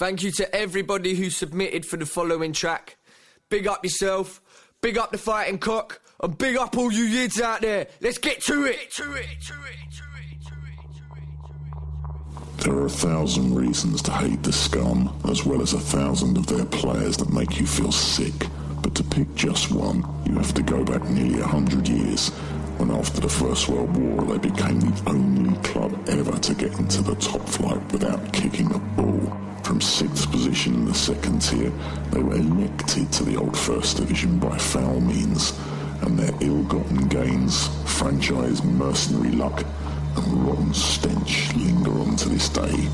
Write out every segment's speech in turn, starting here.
Thank you to everybody who submitted for the following track. Big up yourself, big up the fighting cock, and big up all you yids out there. Let's get to it. To it, to it, to it, to it, to it. There are a thousand reasons to hate the scum, as well as a thousand of their players that make you feel sick. But to pick just one, you have to go back nearly a hundred years, when after the First World War they became the only club ever to get into the top flight without kicking a ball. From sixth position in the second tier, they were elected to the old First Division by foul means, and their ill-gotten gains, franchise mercenary luck, and rotten stench linger on to this day.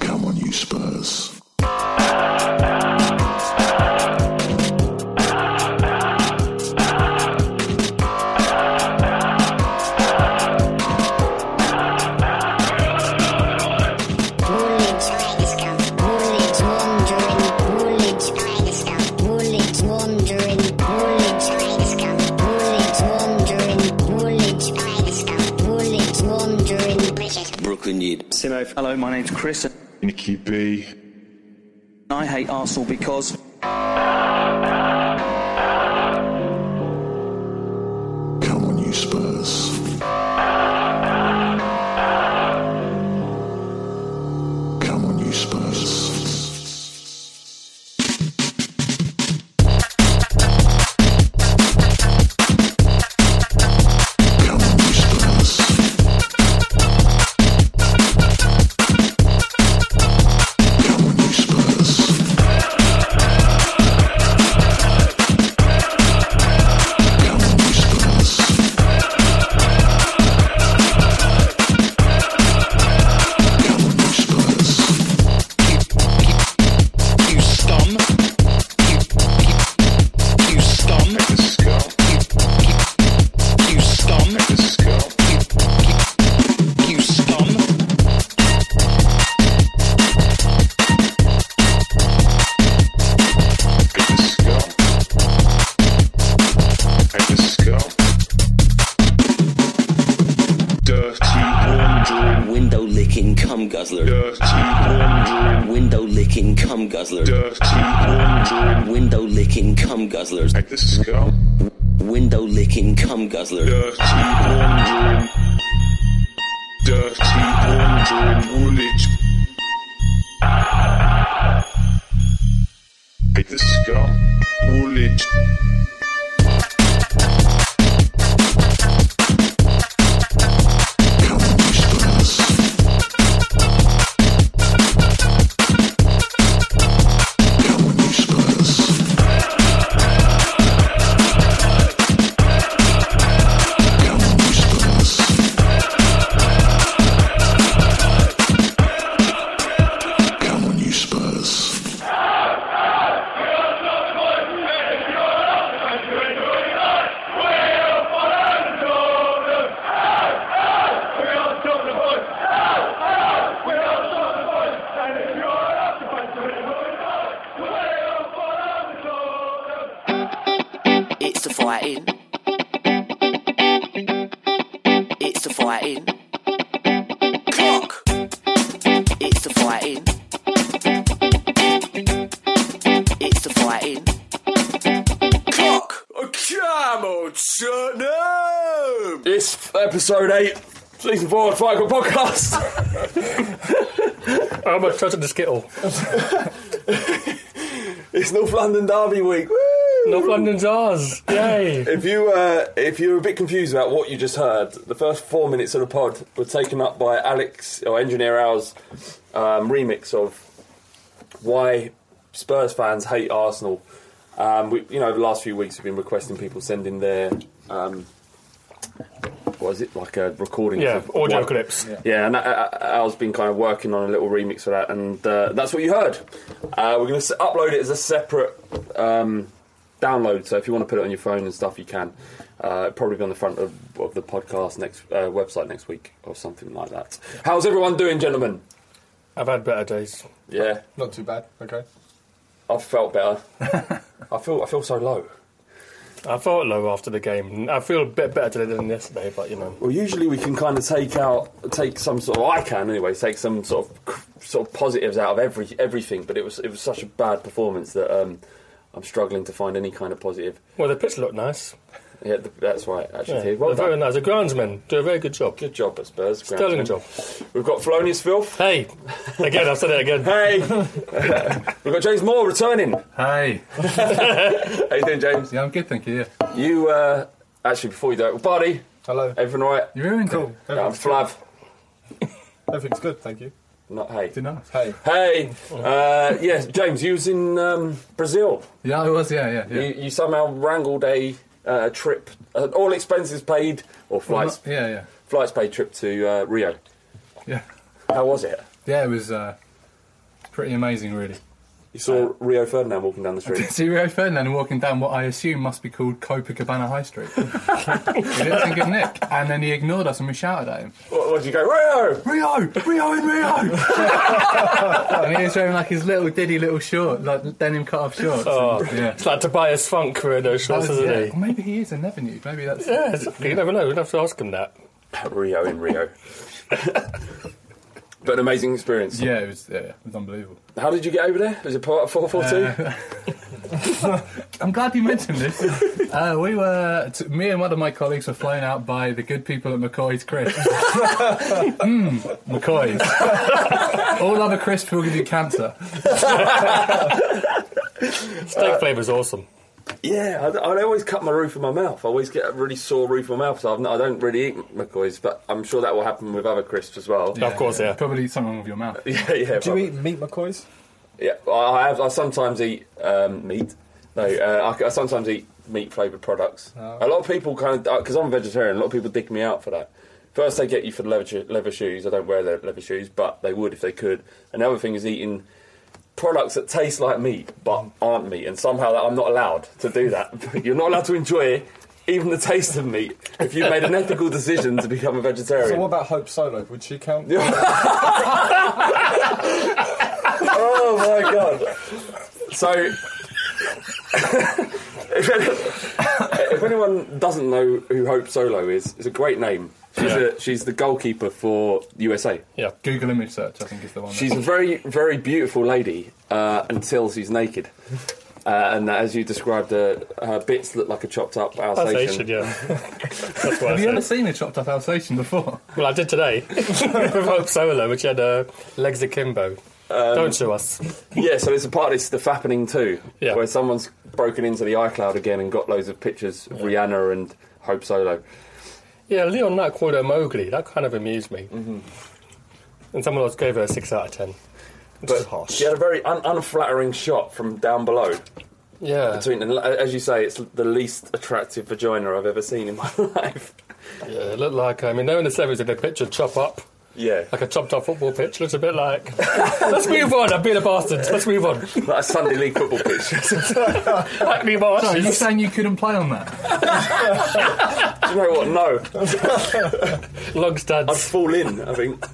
Come on, you Spurs. Simo, hello, my name's Chris. Nicky B. I hate Arsenal because scum. Almost the skittle. it's North London Derby week. Woo! North London's ours. Yay. If you uh, if you're a bit confused about what you just heard, the first four minutes of the pod were taken up by Alex or Engineer Al's um, remix of why Spurs fans hate Arsenal. Um, we, you know, the last few weeks we've been requesting people send in their um, what is it like a recording? Yeah, of audio why- clips. Yeah, and uh, uh, Al's been kind of working on a little remix for that, and uh, that's what you heard. Uh, we're going to upload it as a separate um, download, so if you want to put it on your phone and stuff, you can. Uh, probably be on the front of, of the podcast next uh, website next week or something like that. How's everyone doing, gentlemen? I've had better days. Yeah, Not too bad. Okay. I've felt better. I feel I feel so low. I felt low after the game. I feel a bit better today than yesterday, but you know. Well, usually we can kind of take out, take some sort of, I can anyway, take some sort of, sort of positives out of every everything. But it was it was such a bad performance that um, I'm struggling to find any kind of positive. Well, the pitch looked nice. Yeah, th- that's right. Actually, Yeah, well they're very nice. The groundsmen do a very good job. Good job at Spurs. Sterling job. We've got Felonious Filth. Hey, again, I've said it again. Hey, we've got James Maw returning. Hey. How you doing, James? Yeah, I'm good, thank you. Yeah. You uh, actually before you do it, buddy, Hello. everything all right? You ruined Cool. it. Yeah, I'm Flav. Everything's good, thank you. Not hey. Did nice. Hey. Hey, uh, yes, James. You was in um, Brazil. Yeah, I was. Yeah, yeah, yeah. You, you somehow wrangled a uh, trip, an all expenses paid or Well, flights not- yeah, yeah, flights paid trip to uh, Rio. yeah. How was it? Yeah, it was uh, pretty amazing, really. You saw uh, Rio Ferdinand walking down the street. See Rio Ferdinand walking down what I assume must be called Copacabana High Street. he didn't think of Nick, and then he ignored us and we shouted at him. what, what did you go, Rio? Rio, Rio in Rio. and he was wearing like his little diddy little short, like denim cut off shorts. Oh, And- yeah. It's like Tobias Fünke wearing those shorts, was- isn't yeah. he? Or maybe he is, I never knew. Maybe that's. Yeah, exactly. You never know. We'd have to ask him that. Rio in Rio. but an amazing experience. Yeah, it was. Yeah, it was unbelievable. How did you get over there? Was it part four four two? Uh, I'm glad you mentioned this. Uh, we were, t- me and one of my colleagues were flown out by the good people at McCoy's Crisp. mm, McCoy's. All other crisps will give you cancer. Steak flavour is awesome. Yeah, I, I always cut my roof of my mouth. I always get a really sore roof of my mouth, so I've, not- I don't really eat McCoy's, but I'm sure that will happen with other crisps as well. Yeah, Of course, yeah. Probably something wrong with your mouth. Yeah, yeah. Do but- you eat meat McCoys? Yeah, I have. I sometimes eat um, meat. No, uh, I, I sometimes eat meat flavored products. Oh. A lot of people kind of because I'm a vegetarian. A lot of people dig me out for that. First, they get you for the leather, leather shoes. I don't wear the leather shoes, but they would if they could. And the thing is eating products that taste like meat but aren't meat, and somehow I'm not allowed to do that. You're not allowed to enjoy even the taste of meat if you've made an ethical decision to become a vegetarian. So what about Hope Solo? Would she count? oh my god! So, if anyone doesn't know who Hope Solo is, it's a great name. She's, a, she's the goalkeeper for USA. Yeah. Google image search, I think, is the one. She's a very, very beautiful lady uh, until she's naked. Uh, and as you described, uh, her bits look like a chopped up Alsatian. Alsatian, yeah. That's what I Have you ever seen a chopped up Alsatian before? Well, I did today with Hope Solo, which had uh, legs akimbo. Um, Don't show us. Yeah, so there's a part of this stuff happening too, Yeah. where someone's broken into the iCloud again and got loads of pictures of Rihanna and Hope Solo. Yeah, Leon Knight called her Mowgli. That kind of amused me. Mm-hmm. And someone else gave her a 6 out of 10. Which But harsh. she had a very un- unflattering shot from down below. Yeah. Between, and as you say, it's the least attractive vagina I've ever seen in my life. Yeah, it looked like, I mean, they're in the 70s in a picture chop up. Yeah. Like a chopped up football pitch. Looks a bit like. Let's move on. I've been a bastard. Let's move on. like a Sunday League football pitch. Hackney Marsh. So, are you saying you couldn't play on that? Do you know what? No. Long I'd fall in, I think.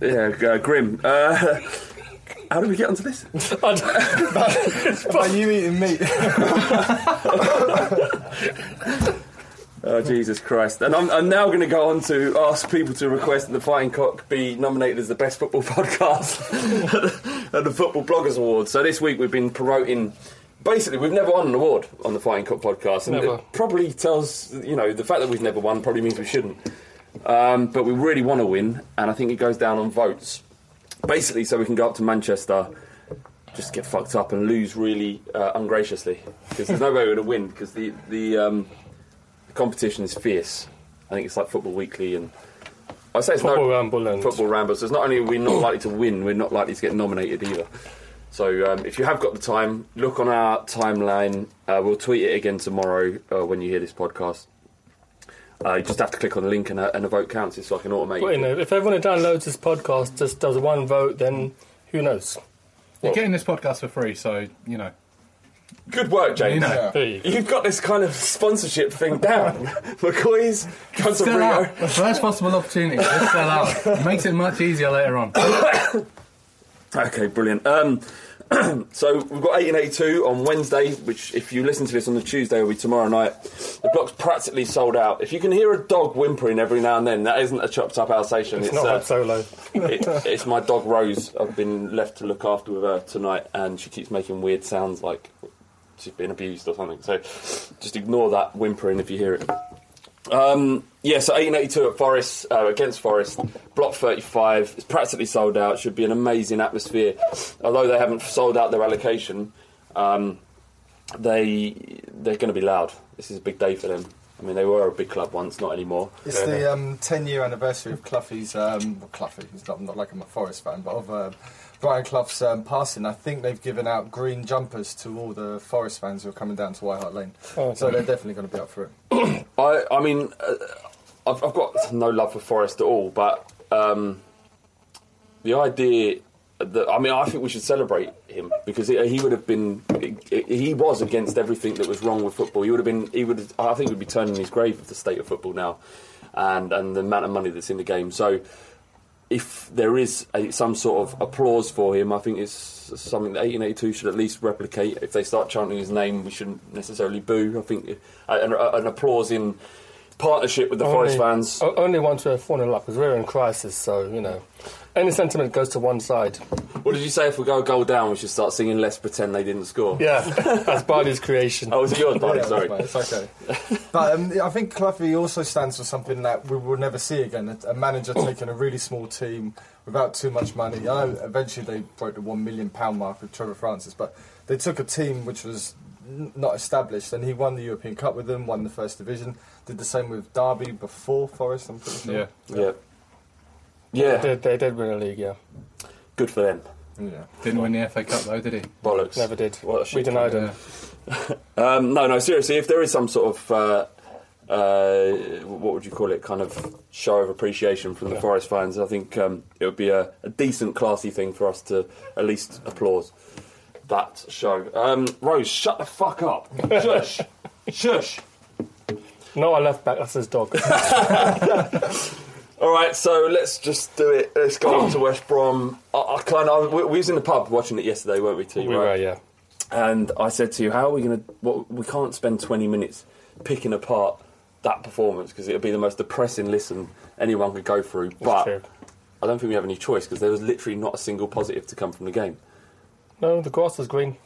Yeah, uh, grim. Uh, how did we get onto this? By you eating meat. Oh, Jesus Christ. And I'm, I'm now going to go on to ask people to request that the Fighting Cock be nominated as the best football podcast at the Football Bloggers Awards. So this week we've been promoting. Basically, we've never won an award on the Fighting Cock podcast. And Never. it probably tells, you know, the fact that we've never won probably means we shouldn't. Um, but we really want to win, and I think it goes down on votes. Basically, so we can go up to Manchester, just get fucked up and lose really uh, ungraciously. Because there's no way we're going to win, because the, the, um, the competition is fierce. I think it's like Football Weekly and. I say it's Football no, Ramble and- Football Ramble. So it's not only we're we not likely to win, we're not likely to get nominated either. So um, if you have got the time, look on our timeline. Uh, we'll tweet it again tomorrow uh, when you hear this podcast. Uh, you just have to click on the link and a, and a vote counts. It's like an automated. But, you know, if everyone who downloads this podcast just does one vote, then who knows? You're getting this podcast for free, so, you know. Good work, James. You know. There you go. You've got this kind of sponsorship thing down. McCoy's, Guns of Sell Rio. out. The first possible opportunity. Just sell out. It makes it much easier later on. Okay, brilliant. Um, so we've got 1882 on Wednesday, which if you listen to this on the Tuesday will be tomorrow night. The block's practically sold out. If you can hear a dog whimpering every now and then, that isn't a chopped up Alsatian. It's, It's, not uh, Solo. it, it's my dog Rose. I've been left to look after with her tonight, and she keeps making weird sounds like she's been abused or something. So just ignore that whimpering if you hear it. Um, yeah, so 1882 at Forest uh, against Forest, block 35. It's practically sold out. Should be an amazing atmosphere. Although they haven't sold out their allocation, um, they they're going to be loud. This is a big day for them. I mean, they were a big club once, not anymore. It's the um, 10 year anniversary of Cloughie's. Um, well, Cloughie, he's not, not like I'm a Forest fan, but of uh, Brian Clough's um, passing. I think they've given out green jumpers to all the Forest fans who are coming down to White Hart Lane. Oh, so they're definitely going to be up for it. I, I mean, uh, I've, I've got no love for Forest at all, but um, the idea that I mean, I think we should celebrate him because he, he would have been, he was against everything that was wrong with football. He would have been, he would, I think, would be turning his grave with the state of football now, and and the amount of money that's in the game. So. If there is a, some sort of applause for him, I think it's something that 1882 should at least replicate. If they start chanting his name, we shouldn't necessarily boo. I think uh, an, an applause in partnership with the Forest fans. only once we're falling up because we're in crisis. So you know, any sentiment goes to one side. What did you say? If we go a goal down, we should start singing "Let's Pretend They Didn't Score." Yeah, that's Barney's creation. Oh, was it yours, Barney? Yeah, Sorry. that's It's okay. but um, I think Cloughie also stands for something that we will never see again. A, a manager taking a really small team without too much money. I know eventually they broke the one million pound mark with Trevor Francis, but they took a team which was not established, and he won the European Cup with them, won the First Division. Did the same with Derby before Forest. I'm pretty sure. Yeah. Yeah. Yeah, they did, they did win a league. Yeah, Good for them. Yeah. Didn't win the FA Cup though, did he? Bollocks. never did. What We denied club. him. Um, no, no, seriously. If there is some sort of uh, uh, what would you call it? Kind of show of appreciation from the Forest fans. I think um, it would be a, a decent, classy thing for us to at least applaud that show. Um, Rose, shut the fuck up. Shush. Shush. No, I left back. That's his dog. All right, so let's just do it. Let's go on to West Brom. I, I kind of we, we was in the pub watching it yesterday, weren't we? T, we right? were, yeah. And I said to you, "How are we going to? What we can't spend twenty minutes picking apart that performance because it would be the most depressing listen anyone could go through. but true. I don't think we have any choice because there was literally not a single positive to come from the game. No, the grass was green.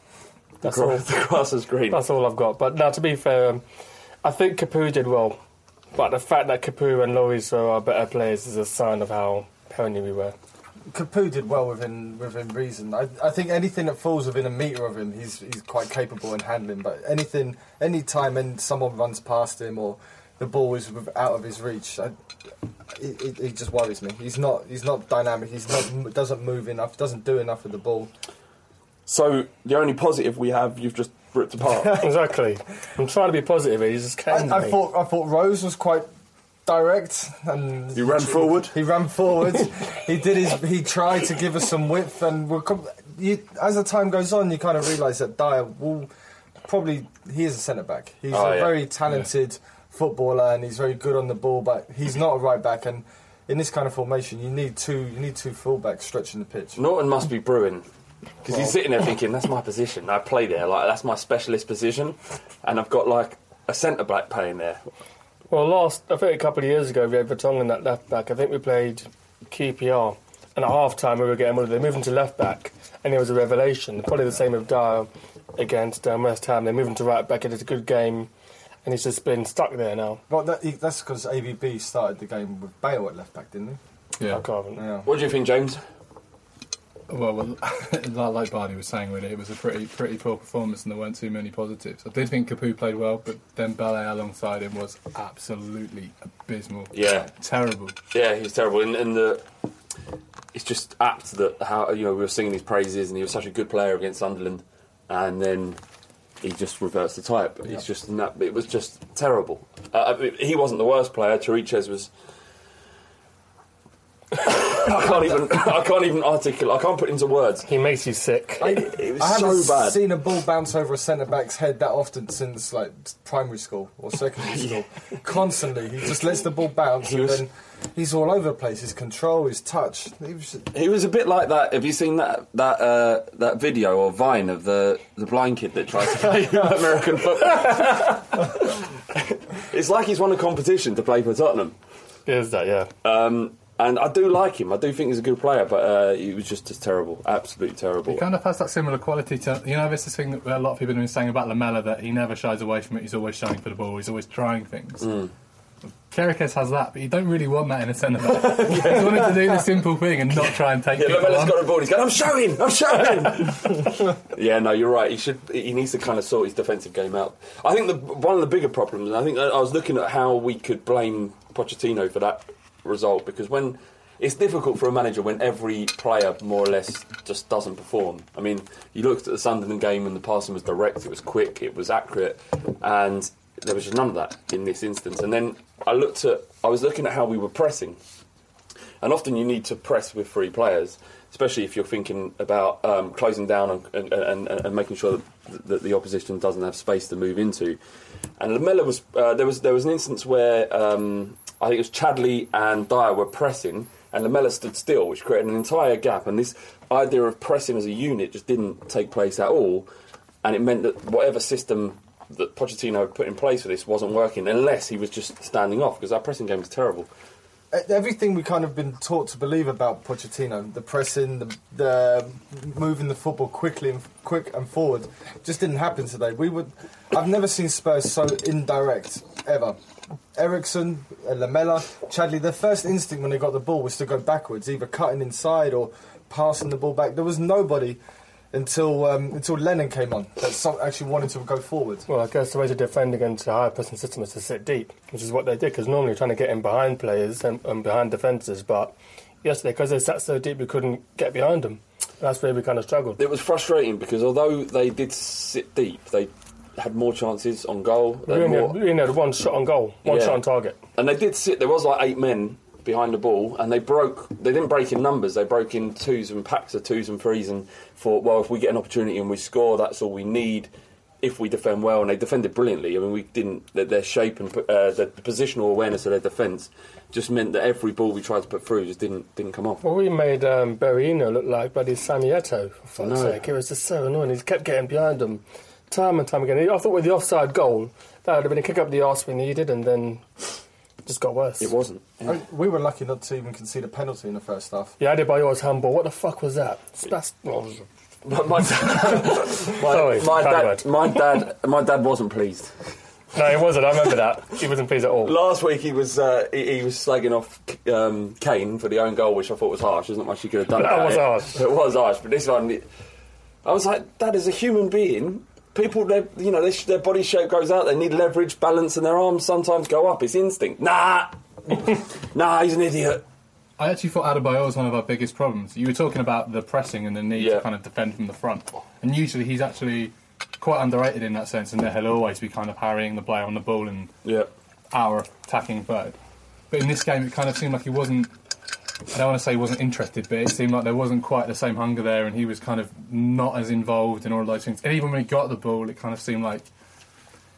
That's gra- all. the grass is green. That's all I've got. But now, to be fair, um, I think Capoue did well. But the fact that Capoue and Loris were our better players is a sign of how pony we were. Capoue did well within within reason. I, I think anything that falls within a metre of him, he's he's quite capable in handling. But anything, any time and someone runs past him or the ball is out of his reach, I, it, it, it just worries me. He's not he's not dynamic. He's not doesn't move enough. Doesn't do enough with the ball. So the only positive we have, you've just ripped apart. exactly. I'm trying to be positive. He just came. I, I thought I thought Rose was quite direct and He ran forward? He ran forward. he did his. He tried to give us some width, and we're com- you, as the time goes on, you kind of realise that Dier will probably he is a centre back. He's Oh, a yeah. very talented footballer, and he's very good on the ball, but he's not a right back. And in this kind of formation, you need two. You need two fullbacks stretching the pitch. Naughton must be brewing because he's sitting there thinking, "That's my position. I play there. Like that's my specialist position, and I've got like a centre back playing there." Well, last I think a couple of years ago we had Vertonghen at left back. I think we played QPR, and at half time we were getting they moved him to left back, and it was a revelation. Probably the same with Dier against um, West Ham. They moved him to right back. It is a good game, and he's just been stuck there now. But that, that's because AVB started the game with Bale at left back, didn't he? Yeah. I can't. Yeah. What do you think, James? Well, well like- Barney was saying, really, it was a pretty pretty poor performance, and there weren't too many positives. I did think Capoue played well, but then Ballet alongside him was absolutely abysmal. Yeah. terrible. Yeah, he's terrible, and, and the it's just apt that how you know we were singing his praises, and he was such a good player against Sunderland, and then he just reverts to type. He's just that. It was just terrible. Uh, I mean, he wasn't the worst player. Chiriches was. I can't even. I can't even articulate. I can't put into words. He makes you sick. I, It was I haven't so bad. seen a ball bounce over a centre back's head that often since like primary school or secondary school. Constantly, he just lets the ball bounce, He and was- then he's all over the place. His control, his touch. He was, He was a bit like that. Have you seen that that uh, that video or Vine of the the blind kid that tries to play American football? it's like he's won a competition to play for Tottenham. Is that yeah? Um, and I do like him. I do think he's a good player, but uh, he was just as terrible, absolutely terrible. He kind of has that similar quality to you know. This thing that a lot of people have been saying about Lamela that he never shies away from it. He's always shouting for the ball. He's always trying things. Mm. Chiriches has that, but you don't really want that in a centre back. He's wanted to do the simple thing and not try and take Yeah, Lamela's on. got a ball. He's going, I'm showing, I'm showing. yeah, no, you're right. He should. He needs to kind of sort his defensive game out. I think the one of the bigger problems. and I think I was looking at how we could blame Pochettino for that result because when it's difficult for a manager when every player more or less just doesn't perform. I mean, you looked at the Sunderland game and the passing was direct, it was quick, it was accurate, and there was just none of that in this instance. And then I looked at, I was looking at how we were pressing. And often you need to press with three players, especially if you're thinking about um, closing down and, and, and, and making sure that, that the opposition doesn't have space to move into. And Lamela was uh, there was there was an instance where um, I think it was Chadli and Dier were pressing, and Lamela stood still, which created an entire gap. And this idea of pressing as a unit just didn't take place at all, and it meant that whatever system that Pochettino had put in place for this wasn't working unless he was just standing off because our pressing game was terrible. E- everything we kind of been taught to believe about Pochettino, the pressing, the, the moving the football quickly and quick and forward, just didn't happen today. We would, I've never seen Spurs so indirect ever. Eriksen, uh, Lamela, Chadli, their first instinct when they got the ball was to go backwards, either cutting inside or passing the ball back. There was nobody until um, until Lennon came on that so- actually wanted to go forward. Well, I guess the way to defend against a high pressing system is to sit deep, which is what they did. Because normally you're trying to get in behind players and, and behind defences, but yesterday because they sat so deep, we couldn't get behind them. That's where we kind of struggled. It was frustrating because although they did sit deep, they had more chances on goal. They We had only, more- had, we only had one shot on goal, one Yeah. shot on target. and they did sit. There was like eight men behind the ball, and they broke. They didn't break in numbers. They broke in twos and packs of twos and threes, and thought, well, if we get an opportunity and we score, that's all we need. If we defend well, and they defended brilliantly. I mean, we didn't. Their, their shape and uh, the positional awareness of their defence just meant that every ball we tried to put through just didn't didn't come off. Well, we made um, Berahino look like bloody Samieto, for fuck's No. sake. It was just so annoying. He kept getting behind them. time and time again. I thought with the offside goal, that would have been a kick up the arse we needed, and then just got worse. It wasn't. I mean, we were lucky not to even concede a penalty in the first half. Yeah, Adebayor's handball. What the fuck was that? That's, oh, My, my, Sorry, my dad, word. my dad, my dad wasn't pleased. no, he wasn't. I remember that. He wasn't pleased at all. Last week he was uh, he, he was slagging off um, Kane for the own goal, which I thought was harsh. There's not much he could have done. That about was it. harsh. It was harsh, but this one, I was like, Dad, as a human being, people, their, you know, their, their body shape goes out. They need leverage, balance, and their arms sometimes go up. It's instinct. Nah, nah, he's an idiot. I actually thought Adebayor was one of our biggest problems. You were talking about the pressing and the need Yeah. to kind of defend from the front, and usually he's actually quite underrated in that sense, and he'll always be kind of harrying the player on the ball and Yeah. our attacking third. But in this game, it kind of seemed like he wasn't. I don't want to say he wasn't interested, but it seemed like there wasn't quite the same hunger there, and he was kind of not as involved in all of those things. And even when he got the ball, it kind of seemed like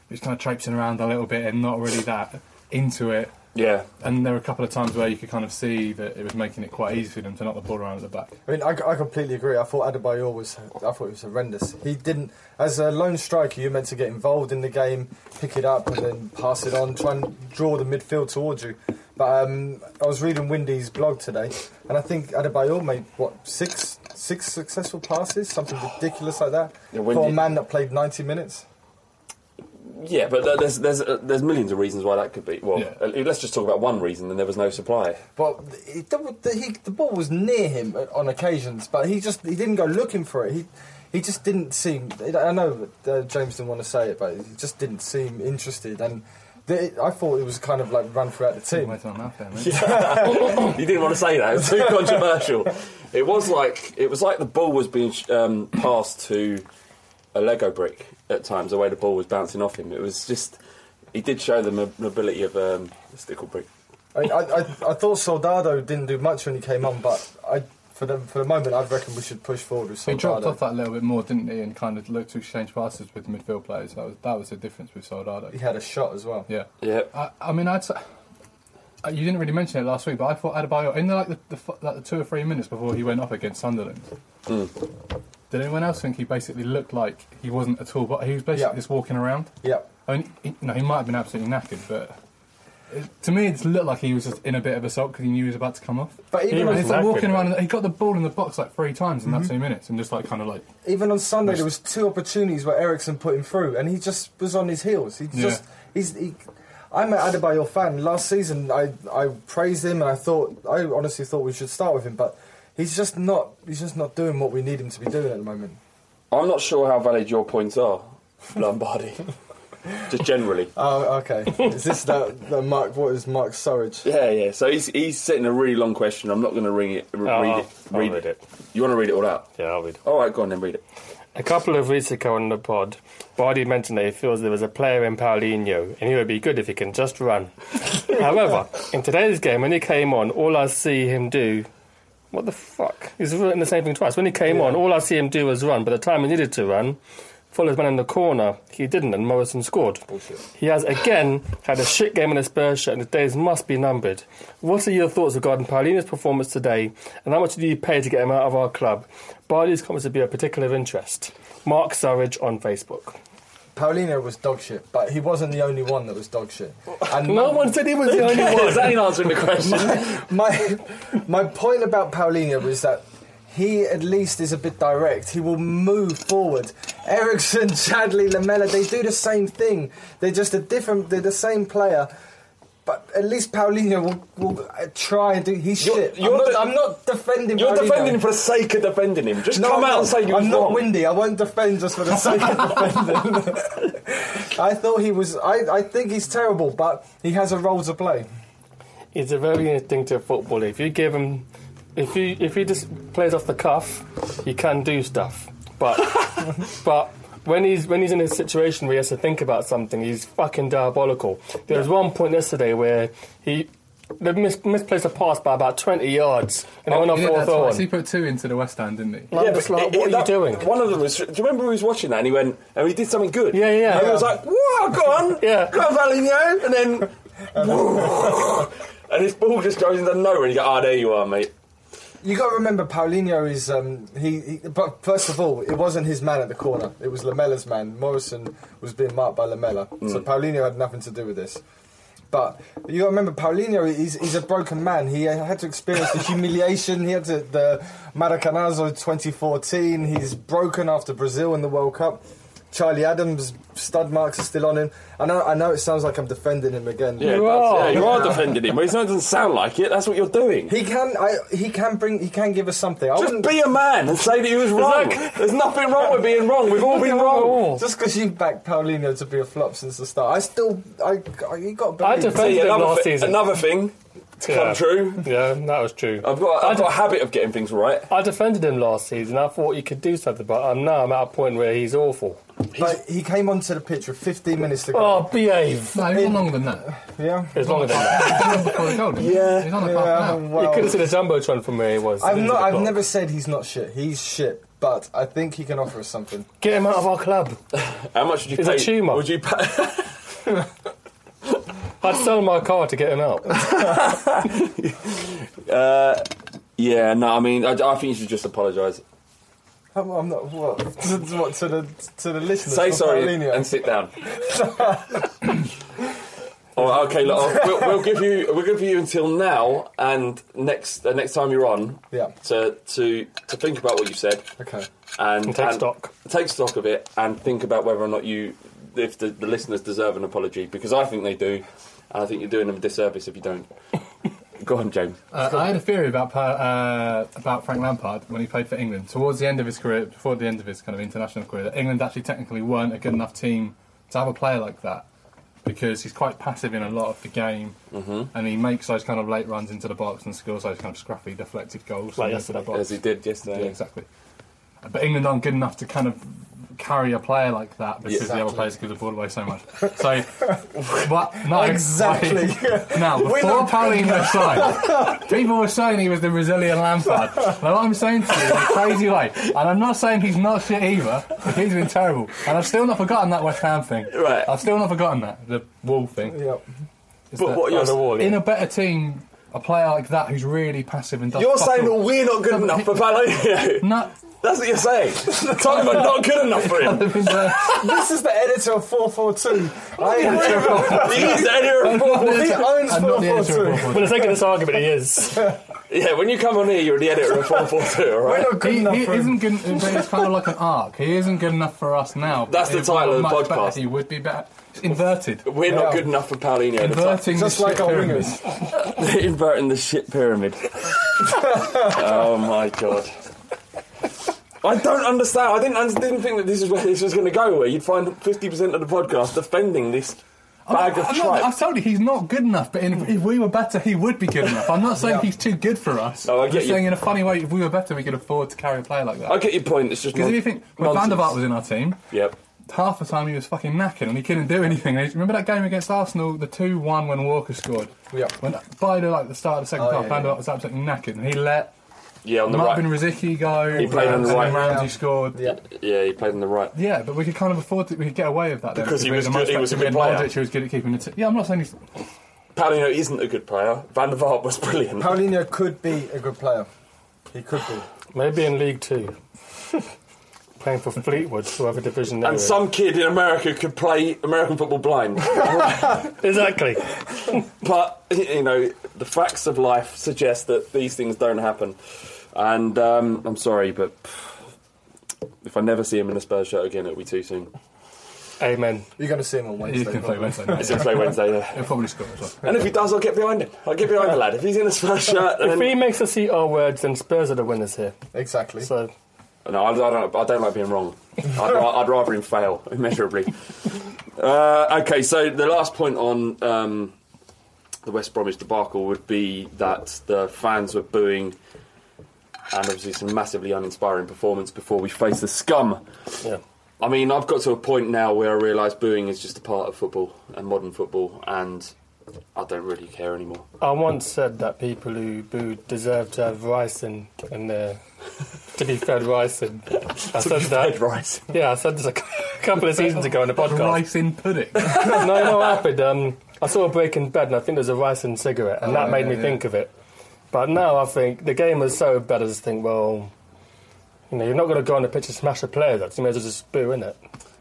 he was kind of traipsing around a little bit and not really that into it. Yeah. And there were a couple of times where you could kind of see that it was making it quite easy for them to knock the ball around at the back. I mean, I, I completely agree. I thought Adebayor was, I thought he was horrendous. He didn't, as a lone striker, you're meant to get involved in the game, pick it up, and then pass it on, try and draw the midfield towards you. But um, I was reading Windy's blog today, and I think Adebayor made what six six successful passes, something ridiculous like that, Yeah, for a man that played 90 minutes. Yeah, but there's there's uh, there's millions of reasons why that could be. Well, Yeah. uh, let's just talk about one reason. And there was no supply. But it, the, he, the ball was near him on occasions, but he just he didn't go looking for it. He he just didn't seem. I know uh, James didn't want to say it, but he just didn't seem interested. And the, I thought it was kind of like run throughout the team. Wait till I'm out there, mate. you didn't want to say that. It was too controversial. It was like it was like the ball was being um, passed to a Lego brick at times. The way the ball was bouncing off him, it was just. He did show the mobility of um, a stickle brick. I, I, I, I thought Soldado didn't do much when he came on, but I, for the for the moment, I'd reckon we should push forward with He dropped off that a little bit more, didn't he? And kind of looked to exchange passes with the midfield players. That was that was the difference with Soldado. He had a shot as well. Yeah. Yeah. I, I mean, I'd say. uh, You didn't really mention it last week, but I thought Adebayor in the, like the, the, like the two or three minutes before he went off against Sunderland. Did anyone else think he basically looked like he wasn't at all? But he was basically Yeah. just walking around. Yeah. I mean, he, no, he might have been absolutely knackered, but it, to me, it looked like he was just in a bit of a sulk because he knew he was about to come off. But even And on, he's like walking around. And he got the ball in the box like three times in that mm-hmm. two minutes, and just like kind of like even on Sunday, there was two opportunities where Eriksen put him through, and he just was on his heels. He Yeah. just he's. He, I'm an Adebayor fan. Last season, I I praised him, and I thought I honestly thought we should start with him, but he's just not. He's just not doing what we need him to be doing at the moment. I'm not sure how valid your points are, Lombardi. just generally. Oh, okay. Is this that, that Mark? What is Mark Surridge? Yeah, yeah. So he's he's setting a really long question. I'm not going to ring it. r- Oh, read it. I'll read it. You want to read it all out? Yeah, I'll read. it. All right, go on then. Read it. A couple of weeks ago on the pod, Bardi mentioned that he feels there was a player in Paulinho and he would be good if he can just run. However, in today's game, when he came on, all I see him do. What the fuck? He's written the same thing twice. When he came on, all I see him do was run. By the time he needed to run, follow his man in the corner. He didn't, and Morrison scored. He has again had a shit game in a Spurs shirt, and his days must be numbered. What are your thoughts regarding Paulinho's performance today, and how much do you pay to get him out of our club? Barley's comments would be of particular interest. Mark Surridge on Facebook. Paulinho was dog shit, but he wasn't the only one that was dog shit. And No one said he was the only one. that ain't answering the question. my my point about Paulinho was that he at least is a bit direct. He will move forward. Eriksen, Chadli, Lamela, they do the same thing. They're just a different. They're the same player. But at least Paulinho will, will uh, try and do. He's You're- shit. you're I'm, not, de- I'm not defending. You're Paulinho. defending for the sake of defending him. Just No, come I'm out not. and say you I'm not wrong. windy. I won't defend just for the sake of defending. I thought he was. I, I think he's terrible, but he has a role to play. He's a very instinctive footballer. If you give him, if you if he just plays off the cuff, he can do stuff. But but when he's when he's in a situation where he has to think about something, he's fucking diabolical. There was one point yesterday where he. They mis- misplaced a pass by about 20 yards and they went off He did 4 that twice. He put two into the West Ham, didn't he? I'm just like, it- what are that- you doing? One of them was. Do you remember who was watching that? And he went, and he did something good. Yeah, yeah. And he was like, "Whoa, go on, Yeah. go on, Valigno," and then, and his ball just goes into nowhere, and you go, "Ah, there you are, mate." You got to remember, Paulinho is um, he, he. But first of all, it wasn't his man at the corner. It was Lamela's man. Morrison was being marked by Lamela, so Mm. Paulinho had nothing to do with this. But you got to remember, Paulinho is he's a broken man. He had to experience the humiliation. He had to, the Maracanazo 2014. He's broken after Brazil in the World Cup. Charlie Adams stud marks are still on him. I know. I know it sounds like I'm defending him again. Yeah, that's- yeah, you are defending him. But it doesn't sound like it. That's what you're doing. He can. I, he can bring. He can give us something. I Just wouldn't- be a man and say that he was wrong. There's nothing wrong with being wrong. We've all been wrong. Just because you backed Paulinho to be a flop since the start, I still, I, I you got. I defended him another, last thi- season. another thing to come true. Yeah, that was true. I've got, I've got a habit of getting things right. I defended him last season. I thought he could do something, but um, now I'm at a point where he's awful. But he came onto the pitch with 15 minutes to go. Oh, behave. No, he's on longer than that. Yeah, It's longer than that. Before the goal, didn't he? Yeah, He's on like yeah, half well- you could have seen a jumbotron from where he was. I've not. I've never said he's not shit. He's shit, but I think he can offer us something. Get him out of our club. How much would you He's pay? a tumour. Would you pay? I'd sell my car to get him out. uh, yeah, no. I mean, I, I think you should just apologise. I'm, I'm not. What? To, what to the to the listeners? Say sorry Paulinho? and sit down. Oh, okay, look, I'll- we'll, we'll give you we'll give you until now and next uh, next time you're on Yeah. to to to think about what you said Okay. and, And take stock. take stock of it and think about whether or not you if the, the listeners deserve an apology because I think they do and I think you're doing them a disservice if you don't. Go on, James. Uh, I had a theory about uh, about Frank Lampard when he played for England. Towards the end of his career, before the end of his kind of international career, that England actually technically weren't a good enough team to have a player like that because he's quite passive in a lot of the game, Mhm. and he makes those kind of late runs into the box and scores those kind of scruffy deflected goals Like into the box. As he did yesterday. Yeah, exactly. But England aren't good enough to kind of carry a player like that because the other players give the ball away so much. So, what? No, Exactly. like- now, before Paulinho signed, people were saying he was the Brazilian Lampard. Now, what I'm saying to you in a crazy way, and I'm not saying he's not shit either, but he's been terrible. And I've still not forgotten that West Ham thing. Right. I've still not forgotten that, the wall thing. Yep. Is But that what you're On the wall, in yeah. a better team, a player like that who's really passive and does You're fuck saying that we're not good No, enough he- for Paulinho. No, That's what you're saying. Talking about not good enough for him. Uh, this is the editor of 442. I am He's the editor of football. He owns I'm not the editor of 442. 442. For the sake of this argument, he is. Yeah, when you come on here, you're the editor of 442, all We're not good He, enough he for him. isn't good. but It's kind of like an arc. He isn't good enough for us now. That's the title of the were podcast. better, He would be better. It's inverted. We're not good enough for Paulinho. The Inverting Just the like shit pyramid. Inverting the shit pyramid. oh my god. I don't understand. I didn't, I didn't think that this is where this was going to go. Where you'd find 50% of the podcast defending this bag of I'm not, I told you he's not good enough. But in, hmm. if we were better, he would be good enough. I'm not saying Yeah. he's too good for us. Oh, I I'm get just you. saying in a funny way, if we were better, we could afford to carry a player like that. I get your point. It's just Because if you think when Van der. Vaart was in our team, Yep. Half the time he was fucking knackered and he couldn't do anything. Remember that game against Arsenal, the two-one when Walker scored. Yeah. When by the like the start of the second Oh, half, yeah, Van der yeah. Vaart was absolutely knackered, and he let Yeah, on the Marvin right. Rosicky go. He played on the and right. Ramsey Yeah. scored. Yeah. Yeah, he played on the right. Yeah, but we could kind of afford to. We could get away with that then, Because he was good- he was a good we player. Modric who was good at keeping the. T- yeah, I'm not saying he's. Paulinho isn't a good player. Van der Vaart was brilliant. Paulinho could be a good player. He could be. Maybe in League Two. Playing for Fleetwood, whoever division they're and in. some kid in America could play American football blind. Exactly. but you know, the facts of life suggest that these things don't happen. And um, I'm sorry, but if I never see him in a Spurs shirt again, it'll be too soon. Amen. You're going to see him on Wednesday. He can play. Wednesday night. He's going to play Wednesday. Yeah. He'll probably score as well. And if he does, I'll get behind him. I'll get behind the lad. If he's in a Spurs shirt, If then he makes us eat our words, then Spurs are the winners here. Exactly. So no, I, I don't. I don't like being wrong. I'd, I'd rather him fail immeasurably. Uh, okay, so the last point on um, the West Bromwich debacle would be that the fans were booing, and obviously some massively uninspiring performance before we face the scum. yeah. I mean, I've got to a point now where I realise booing is just a part of football and modern football, and I don't really care anymore. I once said that people who booed deserve to have rice in, in their, to be fed rice in. I said that. rice. Yeah, I said this a couple of seasons ago in the podcast. Rice in pudding. no, you know what happened? Um, I saw a break in bed, and I think there's a rice and cigarette, and Oh, that made yeah, me yeah. think of it. But now I think the game is so bad. I just think, well, you know, you're not going to go on the pitch and smash a player. That you may as well just boo, innit?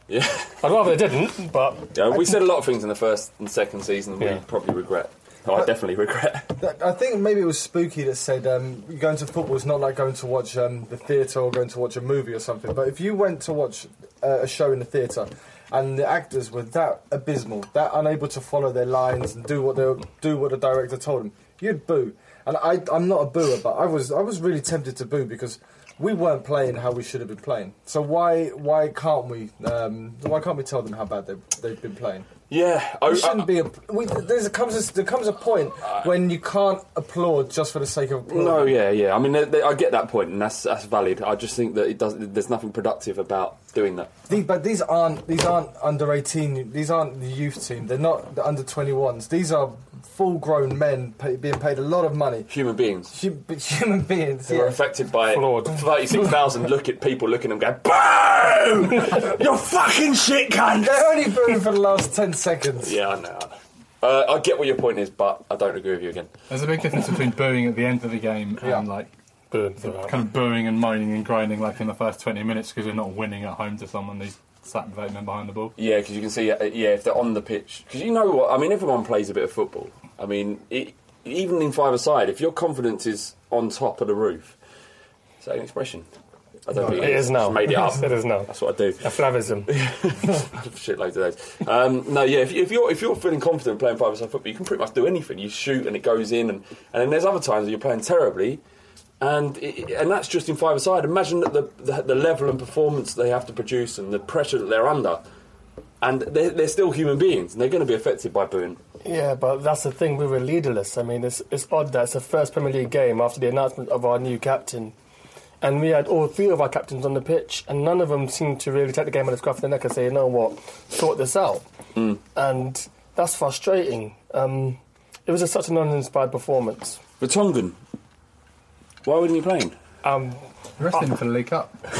Yeah. I'd rather they didn't, but Yeah, we said a lot of things in the first and second season we probably regret. Oh, I definitely regret. I think maybe it was Spooky that said um, going to football is not like going to watch um, the theatre or going to watch a movie or something. But if you went to watch uh, a show in the theatre and the actors were that abysmal, that unable to follow their lines and do what they do what the director told them, you'd boo. And I, I'm not a booer, but I was I was really tempted to boo because we weren't playing how we should have been playing. So why why can't we um, why can't we tell them how bad they they've been playing? Yeah, There shouldn't be a. We, there's a comes a, there comes a point when you can't applaud just for the sake of applauding. No, yeah, yeah. I mean, they, they, I get that point, and that's that's valid. I just think that it does. There's nothing productive about doing that. The- but these aren't these aren't under 18. These aren't the youth team. They're not the under 21s. These are full grown men pay, being paid a lot of money. Human beings. Hu- human beings. Who are Yeah. affected by flawed thirty-six thousand. Look at people looking at them going, "Boo! You're fucking shit, cunt." They're only booing for the last 10 seconds. Yeah, I know. I know. Uh, I get what your point is, but I don't agree with you again. There's a big difference between booing at the end of the game and like booing kind of booing and moaning and grinding like in the first 20 minutes because you're not winning at home to someone who's sat with eight men behind the ball. Yeah, because you can see, uh, yeah, if they're on the pitch. Because you know what? I mean, everyone plays a bit of football. I mean, it, even in five-a-side, if your confidence is on top of the roof, is that an expression? I don't No, think it is now. Just made it up. It is now. That's what I do. a flavism. Shitloads of those. Um, no, yeah. If, you- if you're if you're feeling confident playing five-a-side football, you can pretty much do anything. You shoot and it goes in, and, and then there's other times where you're playing terribly, and it, and that's just in five-a-side. Imagine that the, the the level and performance they have to produce and the pressure that they're under, and they're, they're still human beings, and they're going to be affected by booing. Yeah, but that's the thing. We were leaderless. I mean, it's, it's odd that it's the first Premier League game after the announcement of our new captain. And we had all three of our captains on the pitch, and none of them seemed to really take the game on the scruff of the neck and say, you know what, sort this out. And that's frustrating. Um, it was just such an uninspired performance. Vertonghen, why wasn't he playing? Um, Resting him for the League Cup.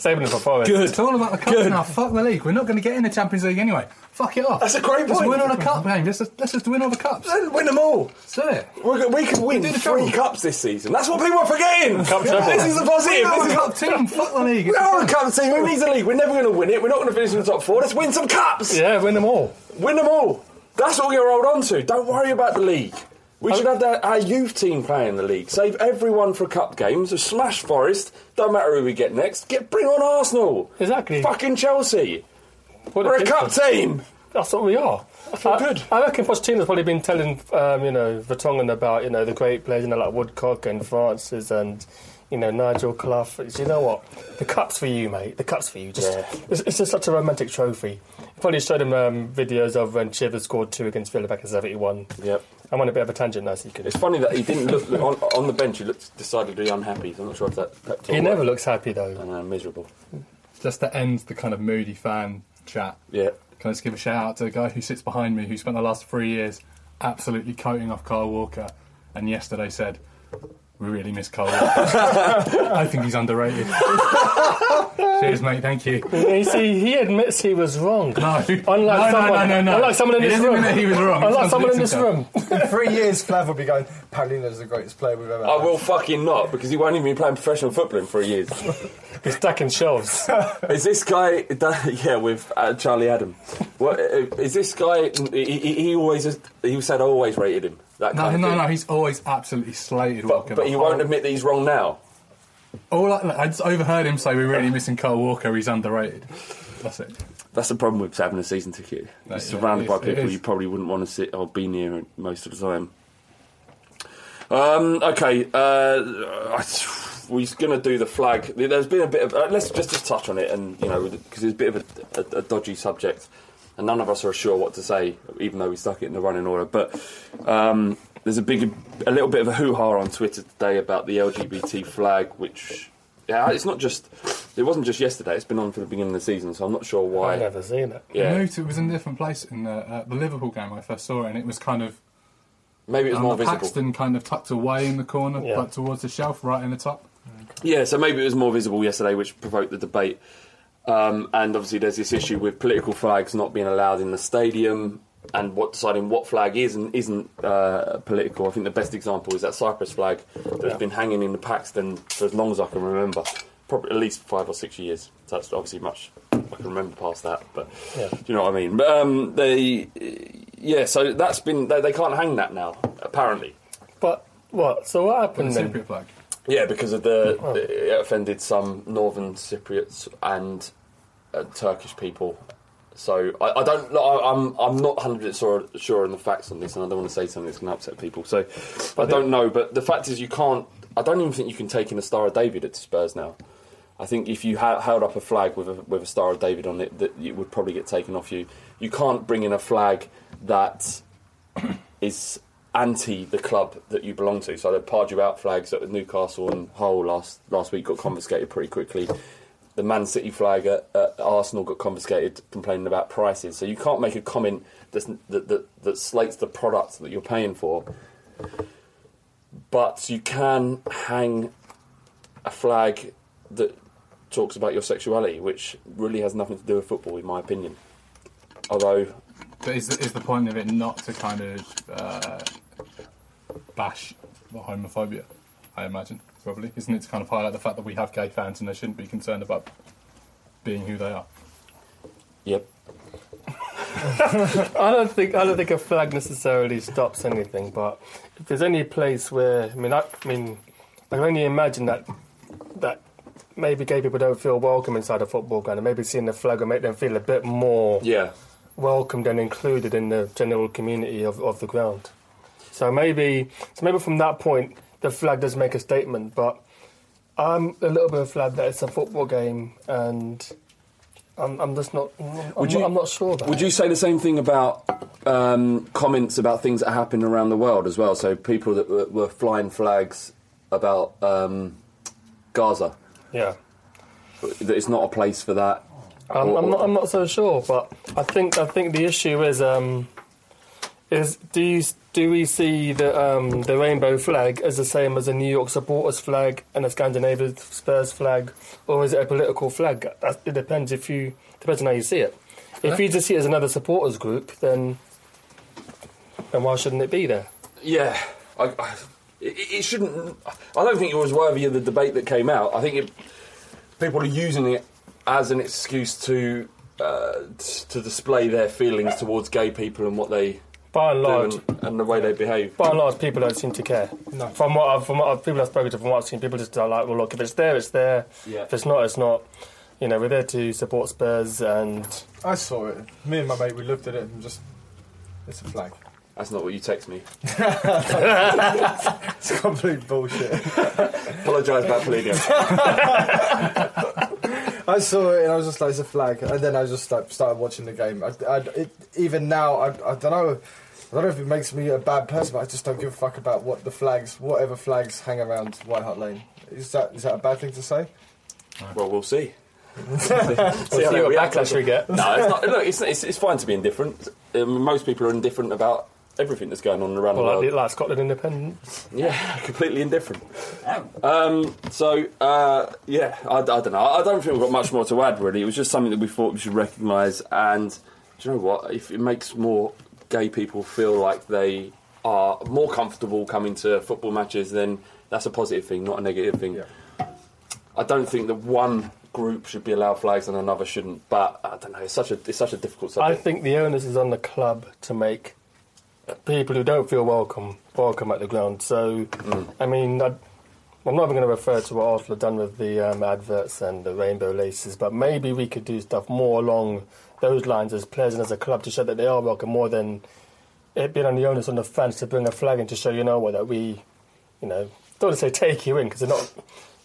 saving him for forward. It's all about the cup now. Fuck the league. We're not going to get in the Champions League anyway. Fuck it off. That's a great Let's point. win on a cup games. Let's just, let's just win all the cups. Then win them all. That's it. We're, we could win do the three treble. cups this season. That's what people are forgetting. Cup treble. This is the positive. We're This a is cup team. Fuck the league. We are a cup team. Who needs a league? We're never going to win it. We're not going to finish in the top four. Let's win some cups. Yeah, win them all. Win them all. That's what we're going to hold on to. Don't worry about the league. We should have that, our youth team play in the league. Save everyone for cup games. So smash Forest. Don't matter who we get next. Get bring on Arsenal. Exactly. Fucking Chelsea. What We're a picture. cup team. That's what we are. I feel good. I reckon Pochettino's probably been telling, um, you know, Vertonghen about, you know, the great players, you know, like Woodcock and Francis and, you know, Nigel Clough. You know what? The cup's for you, mate. The cup's for you. Just, it's, it's just such a romantic trophy. Probably showed him um, videos of when Chivers scored two against Villa back in 71. Yep. I'm on a bit of a tangent now, so you can. It's funny that he didn't look on, on the bench. He looked decidedly unhappy. So I'm not sure if that. that He never looks happy, though. I know, miserable. Just to end the kind of moody fan chat. Yeah. Can I just give a shout out to the guy who sits behind me who spent the last three years absolutely coating off Kyle Walker and yesterday said, We really miss Kyle Walker. I think he's underrated. Cheers, mate, thank you. You see, he admits he was wrong. No. Unlike No, no, someone, no, no, no. Unlike someone in He this room. he was wrong. Unlike someone in this contradicts room. In three years, Flav will be going, Paulinho's the greatest player we've ever had. I will fucking not because he won't even be playing professional football in three years. He's stacking shelves. is this guy? Yeah, with uh, Charlie Adam. What uh, is this guy? He, he, he always he said I always rated him. That No, kind of no, thing. no, he's always absolutely slated Walker. But he the won't whole- admit that he's wrong now. All I, I just overheard him say we're really missing Carl Walker. He's underrated. That's it. That's the problem with having a season ticket. You're yeah, surrounded it by is, it people is. you probably wouldn't want to sit or be near most of the time. Um, okay, uh, we're going to do the flag. There's been a bit of. Uh, let's just, just touch on it, and you know, because it's a bit of a, a, a dodgy subject, and none of us are sure what to say, even though we stuck it in the running order. But um, there's a big, a little bit of a hoo ha on Twitter today about the LGBT flag, which. Yeah, it's not just. It wasn't just yesterday. It's been on for the beginning of the season, so I'm not sure why. I've never seen it. Yeah. I moved. It was in a different place in the, uh, the Liverpool game when I first saw it, and it was kind of Maybe it was um, more the visible. Paxton kind of tucked away in the corner, Yeah. like towards the shelf, right in the top. Yeah, so maybe it was more visible yesterday, which provoked the debate. Um, and obviously, there's this issue with political flags not being allowed in the stadium. and what deciding what flag is and isn't uh, political. I think the best example is that Cyprus flag that's Yeah. been hanging in the Paxton for as long as I can remember, probably at least five or six years. So that's obviously much I can remember past that, but Yeah. do you know what I mean? But um, they, yeah, so that's been they, they can't hang that now apparently. But what? So what happened the then? Cypriot flag. Yeah, because of the, Oh. it offended some northern Cypriots and uh, Turkish people. So I, I don't. I, I'm I'm not hundred sure sure on the facts on this, and I don't want to say something that's going to upset people. So I don't know. But the fact is, you can't. I don't even think you can take in a Star of David at Spurs now. I think if you ha- held up a flag with a, with a Star of David on it, that it would probably get taken off you. You can't bring in a flag that is anti the club that you belong to. So the Pardew out flags at Newcastle and Hull last last week got confiscated pretty quickly. The Man City flag at, at Arsenal got confiscated, complaining about prices. So you can't make a comment that, that that slates the product that you're paying for. But you can hang a flag that talks about your sexuality, which really has nothing to do with football, in my opinion. Although But is the, is the point of it not to kind of uh, bash the homophobia? I imagine probably isn't it to kind of highlight the fact that we have gay fans and they shouldn't be concerned about being who they are. Yep. I don't think I don't think a flag necessarily stops anything, but if there's any place where I mean, I, I mean, I can only imagine that that maybe gay people don't feel welcome inside a football ground, and maybe seeing the flag will make them feel a bit more Yeah. welcomed and included in the general community of, of the ground. So maybe, so maybe from that point, the flag does make a statement, but I'm a little bit of flag that it's a football game, and I'm, I'm just not. I'm, Would not, you- I'm not sure about. Would you say the same thing about um, comments about things that happen around the world as well? So people that were, were flying flags about um, Gaza, Yeah. that it's not a place for that. I'm, Or- I'm not. I'm not so sure, but I think. I think the issue is. Um, is do you do we see the um, the rainbow flag as the same as a New York supporters flag and a Scandinavian Spurs flag, or is it a political flag? That, it depends if you depends on how you see it. If you just see it as another supporters group, then then why shouldn't it be there? Yeah, I, I, it, it shouldn't. I don't think it was worthy of the debate that came out. I think it, people are using it as an excuse to uh, t- to display their feelings towards gay people and what they By and large, and, and the way they behave. by and large, people don't seem to care. No. From what I've, from what I've, people I've spoken to, from what I've seen, people just are like, well, look, if it's there, it's there. Yeah. If it's not, it's not. You know, we're there to support Spurs, and I saw it. Me and my mate, we looked at it and just. It's a flag. That's not what you text me. It's complete bullshit. Apologise about Palladium. I saw it and I was just like, it's a flag. And then I just like, started watching the game. I, I, it, even now, I, I don't know. I don't know if it makes me a bad person, but I just don't give a fuck about what the flags, whatever flags hang around White Hart Lane. Is that is that a bad thing to say? well, we'll see. we'll see what backlash we get. No, it's not. Look, it's, it's, it's fine to be indifferent. Um, most people are indifferent about everything that's going on around Well, the like, world. like Scotland independence. Yeah, completely indifferent. Um, so, uh, yeah, I, I don't know. I don't think we've got much more to add, really. It was just something that we thought we should recognise. And do you know what? If it makes more gay people feel like they are more comfortable coming to football matches, then that's a positive thing, not a negative thing. I don't think that one group should be allowed flags and another shouldn't. But I don't know. It's such a it's such a difficult subject. I think the onus is on the club to make people who don't feel welcome welcome at the ground. So, I mean, I, I'm not even going to refer to what Arsenal have done with the um, adverts and the rainbow laces, but maybe we could do stuff more along those lines as players and as a club to show that they are welcome more than it being on the onus on the fans to bring a flag in to show you know what that we, you know, don't want to say take you in because they're not.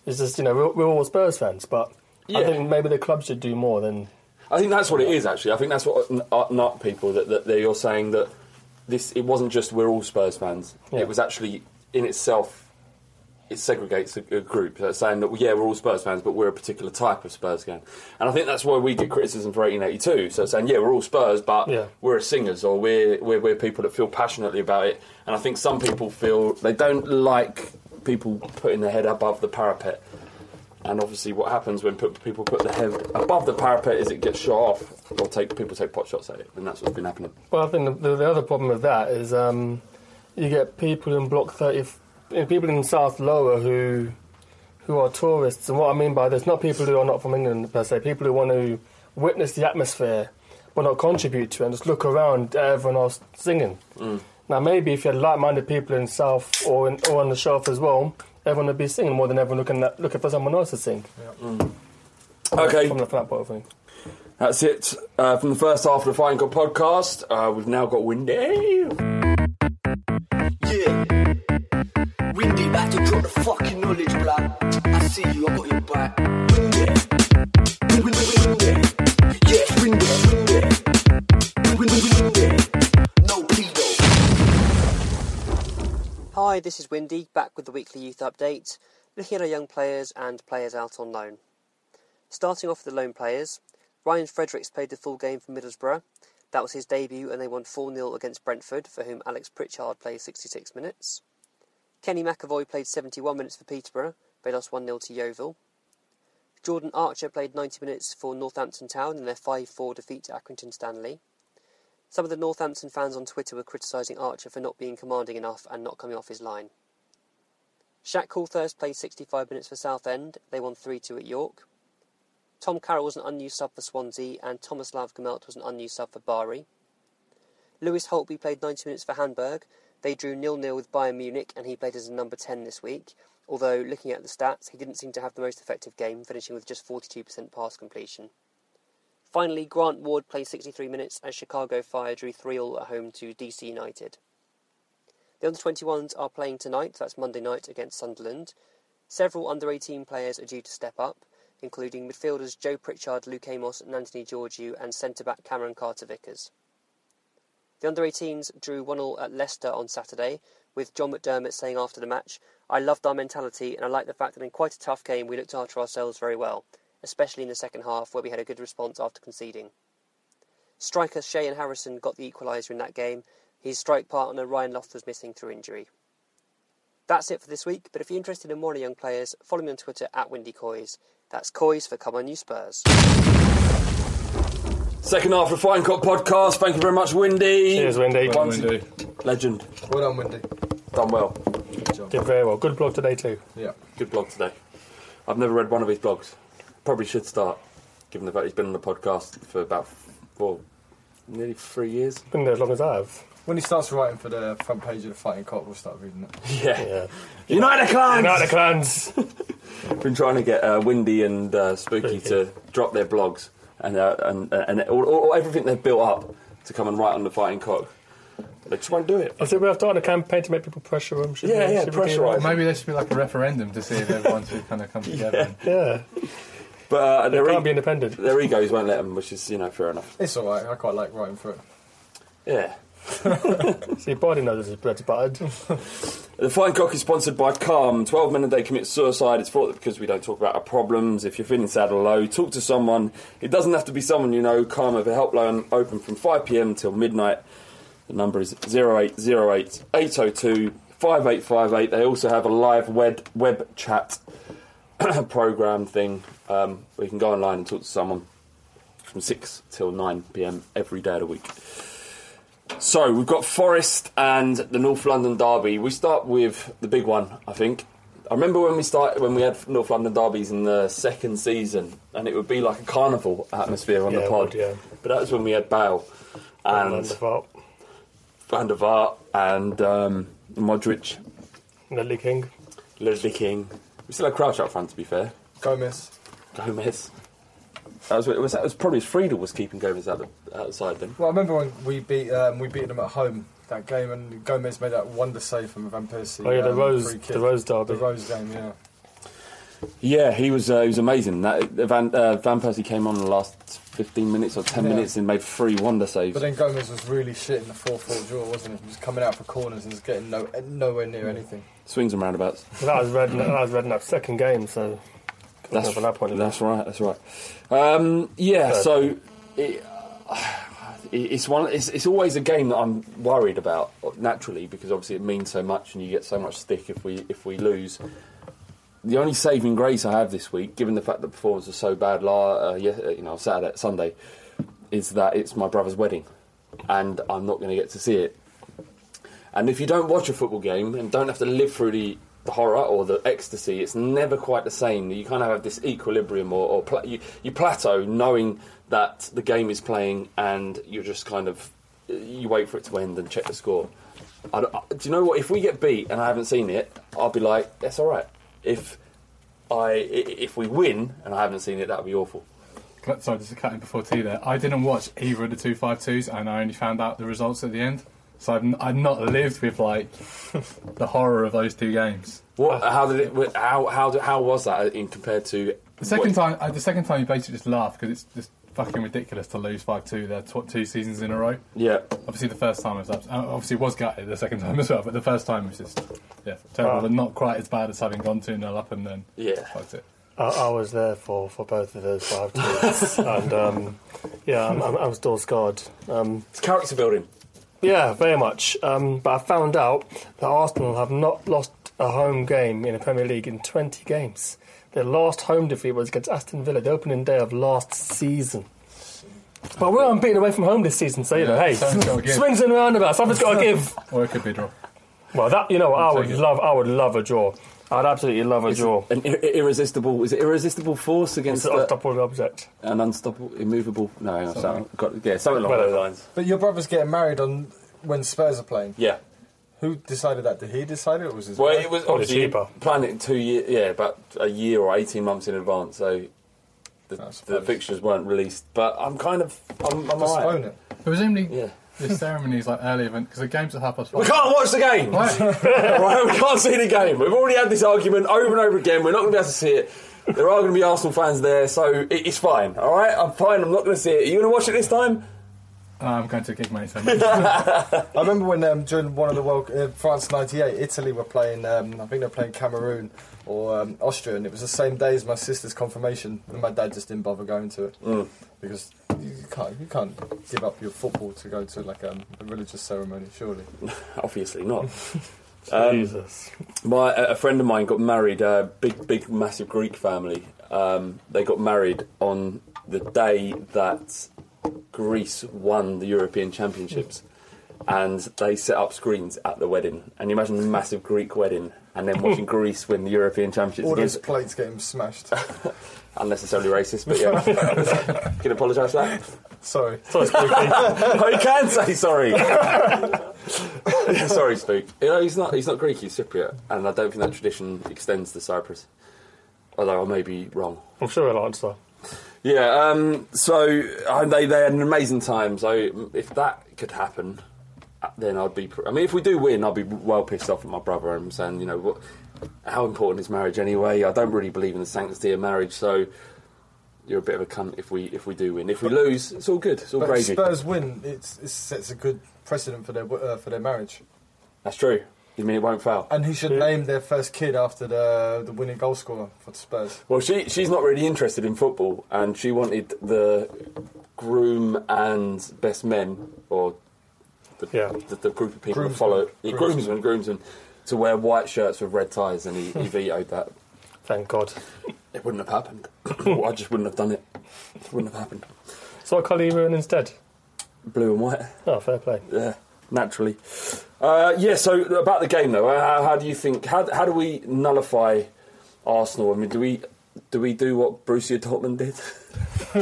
It's just you know we're, we're all Spurs fans, but I think maybe the club should do more than I think that's what it is. Actually, I think that's what uh, not people that, that they- you're saying that this. It wasn't just we're all Spurs fans. Yeah. It was actually in itself. It segregates a, a group that's saying that yeah we're all Spurs fans, but we're a particular type of Spurs fan. And I think that's why we get criticism for 1882. So saying yeah we're all Spurs, but Yeah. we're a singers or we're, we're we're people that feel passionately about it. And I think some people feel they don't like people putting their head above the parapet And obviously, what happens when put, people put their head above the parapet is it gets shot off, or take people take pot shots at it, and that's what's been happening. Well, I think the, the other problem with that is um, you get people in Block 30, f- you know, people in South Lower who who are tourists. And what I mean by this, not people who are not from England per se, people who want to witness the atmosphere but not contribute to it and just look around at everyone else singing. Now, maybe if you had like-minded people in South or, in, or on the shelf as well, everyone would be singing more than everyone looking, at, looking for someone else to sing. Okay. From the flat bottle thing. That's it uh, from the first half of the Fighting Cock podcast. Uh, we've now got Windy. Windy, back to drop the fucking knowledge, blood. I see you, I got your back. Windy. Windy, windy. Windy, windy. Windy, windy. No pedo. Hi, this is Windy, back with the weekly youth update, looking at our young players and players out on loan. Starting off with the loan players, Ryan Fredericks played the full game for Middlesbrough. That was his debut, and they won 4 0 against Brentford, for whom Alex Pritchard played 66 minutes. Kenny McEvoy played 71 minutes for Peterborough, they lost 1 0 to Yeovil. Jordan Archer played 90 minutes for Northampton Town in their 5 4 defeat to Accrington Stanley. Some of the Northampton fans on Twitter were criticising Archer for not being commanding enough and not coming off his line. Shaq Coulthirst played 65 minutes for Southend. They won 3 2 at York. Tom Carroll was an unused sub for Swansea, and Tomislav Gomelt was an unused sub for Bari. Lewis Holtby played 90 minutes for Hamburg. They drew 0 0 with Bayern Munich, and he played as a number 10 this week. Although, looking at the stats, he didn't seem to have the most effective game, finishing with just 42% pass completion. Finally, Grant Ward played 63 minutes as Chicago Fire drew 3 0 at home to DC United. The under 21s are playing tonight, that's Monday night, against Sunderland. Several under 18 players are due to step up, including midfielders Joe Pritchard, Luke Amos, and Anthony Georgiou, and centre back Cameron Carter Vickers. The under 18s drew 1 0 at Leicester on Saturday, with John McDermott saying after the match, I loved our mentality and I like the fact that in quite a tough game we looked after ourselves very well, especially in the second half where we had a good response after conceding. Striker Shayon Harrison got the equaliser in that game. His strike partner Ryan Loft was missing through injury. That's it for this week, but if you're interested in more young players, follow me on Twitter at Windy Coys. That's Coys for Come On You Spurs. Second half of the Fighting Cock podcast. Thank you very much, Windy. Cheers, Windy. Once- Well done, Windy. Legend. Well done, Windy. Done well. Did very well. Good blog today, too. Yeah. Good blog today. I've never read one of his blogs. Probably should start, given the fact he's been on the podcast for about, well, nearly three years. Been there as long as I have. When he starts writing for the front page of the Fighting Cock, we'll start reading it. Yeah. United Clans! United Clans! Been trying to get uh, Windy and uh, Spooky to drop their blogs and uh, and uh, and all, all, everything they've built up to come and write on the Fighting Cock. They just won't do it. I think we have to start a campaign to make people pressure them. should Yeah, we? yeah, Should we do pressurise. Maybe there should be like a referendum to see if everyone should kind of come together. Yeah. But uh, They can't be independent. their egos won't let them, which is you know fair enough. It's alright, I quite like writing for it. Yeah. See, body knows his bread's buttered. The Fighting Cock is sponsored by Calm. 12 men a day commit suicide. It's thought that because we don't talk about our problems. If you're feeling sad or low, talk to someone. It doesn't have to be someone you know. Calm have a helpline open from 5pm till midnight. The number is 0808 802 5858. They also have a live web, web chat program thing um, where you can go online and talk to someone from 6 till 9 pm every day of the week. So we've got Forest and the North London Derby. We start with the big one, I think. I remember when we started when we had North London derbies in the second season, and it would be like a carnival atmosphere on Yeah, the pod. would, yeah. But that was when we had Bale and Van der Vaart. Van der Vaart and um, Modric, Ledley King. Leslie King. We still had Crouch up front, to be fair. Gomes. Gomes. That was, it was, that was probably as Friedel was keeping Gomes out the, outside then. Well, I remember when we beat um, we beat them at home that game, and Gomes made that wonder save from Van Persie. Oh, yeah, the um, Rose- free the Rose derby. The Rose game, yeah. Yeah, he was uh, he was amazing. That Van uh, Van Persie came on in the last fifteen minutes or ten Yeah. minutes and made three wonder saves. But then Gomes was really shit in the 4-4 draw, wasn't he? He was coming out for corners and was getting no, nowhere near anything. Swings and roundabouts. That was red. That was red in that second game. So That's, from that point that's right. That's right. Um, yeah. Fair. So it, it's one. It's, it's always a game that I'm worried about naturally because obviously it means so much and you get so much stick if we if we lose. the only saving grace I have this week, given the fact that the performance was so bad, la, uh, you know, Saturday, Sunday, is that it's my brother's wedding, and I'm not going to get to see it. And if you don't watch a football game and don't have to live through the, the horror or the ecstasy, it's never quite the same. You kind of have this equilibrium, or, or you, you plateau knowing that the game is playing, and you're just kind of you wait for it to end and check the score. I I- do you know what? If we get beat and I haven't seen it, I'll be like, that's all right. If I if we win and I haven't seen it, that would be awful. Sorry, just a cutting before tea there. I didn't watch either of the two five twos, and I only found out the results at the end. So I've, n- I've not lived with like the horror of those two games. What? How did it? How how how was that in compared to The second what- time, uh, the second time, you basically just laugh because it's just fucking ridiculous to lose five two there tw- two seasons in a row. Yeah. Obviously, the first time was uh, obviously was gutted. The second time as well, but the first time was just yeah terrible. Ah. and not quite as bad as having gone two 0 up and then yeah fucked it. I, I was there for, for both of those five teams, and um, yeah, I'm, I'm, I'm still scarred. Um, it's character building. Yeah, very much. Um, but I found out that Arsenal have not lost a home game in the Premier League in 20 games. Their last home defeat was against Aston Villa, the opening day of last season. But we're unbeaten away from home this season, so you know, hey, something's gotta give. swings and roundabouts, something's got to give. Or it could be a draw. Well, that you know, what, I would love, I would love a draw. I'd absolutely love a It's draw. An ir- irresistible is it irresistible force against It's an the- unstoppable object. an unstoppable, immovable. No, hang on, something. Got, yeah, something along Well, those lines. But your brother's getting married on when Spurs are playing. Yeah. Who decided that? Did he decide it, or was his Well, wife? it was obviously planned it two years. Yeah, about a year or eighteen months in advance. So the, the fixtures weren't released. But I'm kind of I'm, I'm Postpone alright. it. Presumably, Yeah. This ceremony is like early event because the game's at half past five. We can't watch the game. right, we can't see the game. We've already had this argument over and over again. We're not going to be able to see it. There are going to be Arsenal fans there, so it's fine. All right, I'm fine. I'm not going to see it. Are you going to watch it this time? I'm going to gig mate. So I remember when um, during one of the World uh, France '98, Italy were playing. Um, I think they were playing Cameroon or um, Austria, and it was the same day as my sister's confirmation, and my dad just didn't bother going to it Mm. because you can't you can't give up your football to go to like um, a religious ceremony, surely. Obviously not. Um, Jesus. My a a friend of mine got married. A big, big, massive Greek family. Um, they got married on the day that Greece won the European Championships, and they set up screens at the wedding. And you imagine a massive Greek wedding, and then watching Greece win the European Championships. All those plates getting smashed. unnecessarily racist, but yeah. Can apologise for that. Sorry. Sorry, Spooky. oh, you can say sorry. sorry, Spook. You know, he's not. He's not Greek. He's Cypriot, and I don't think that tradition extends to Cyprus. Although I may be wrong. I'm sure he'll answer. Yeah. Um, so uh, they they had an amazing time. So if that could happen, then I'd be. I mean, if we do win, I'll be well pissed off at my brother and saying, you know, what, how important is marriage anyway? I don't really believe in the sanctity of marriage, so. You're a bit of a cunt if we if we do win. If we lose, it's all good. It's all but if. Spurs win, it's, it sets a good precedent for their uh, for their marriage. That's true. You mean it won't fail? And he should name their first kid after the the winning goal scorer for Spurs. Well, she she's not really interested in football, and she wanted the groom and best men, or the, Yeah. the, the group of people that follow yeah, Groomsmen. groomsmen, groomsmen, to wear white shirts with red ties, and he, he vetoed that. Thank God. It wouldn't have happened. I just wouldn't have done it. It wouldn't have happened. So what colour are you wearing instead? Blue and white. Oh, fair play. Yeah, naturally. Uh, yeah. So about the game, though, how, how do you think? How, how do we nullify Arsenal? I mean, do we do we do what Borussia Dortmund did?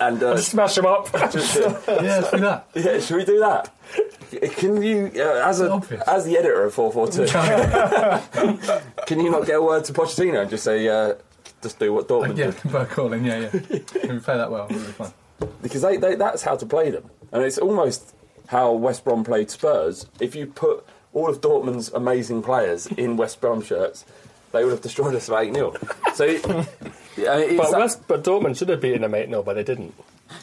and uh, smash them up. just, uh, yeah, let's do that. yeah, should we do that? Can you, uh, as a Obvious. as the editor of four four two, can you not get a word to Pochettino and just say, uh, just do what Dortmund Yeah, did? by calling. Yeah, yeah. If we play that well, it'll be fun. because they, they, that's how to play them. And it's almost how West Brom played Spurs. If you put all of Dortmund's amazing players in West Brom shirts, they would have destroyed us by 8 0. So, yeah, I mean, But, that- but Dortmund should have beaten them 8 0, but they didn't.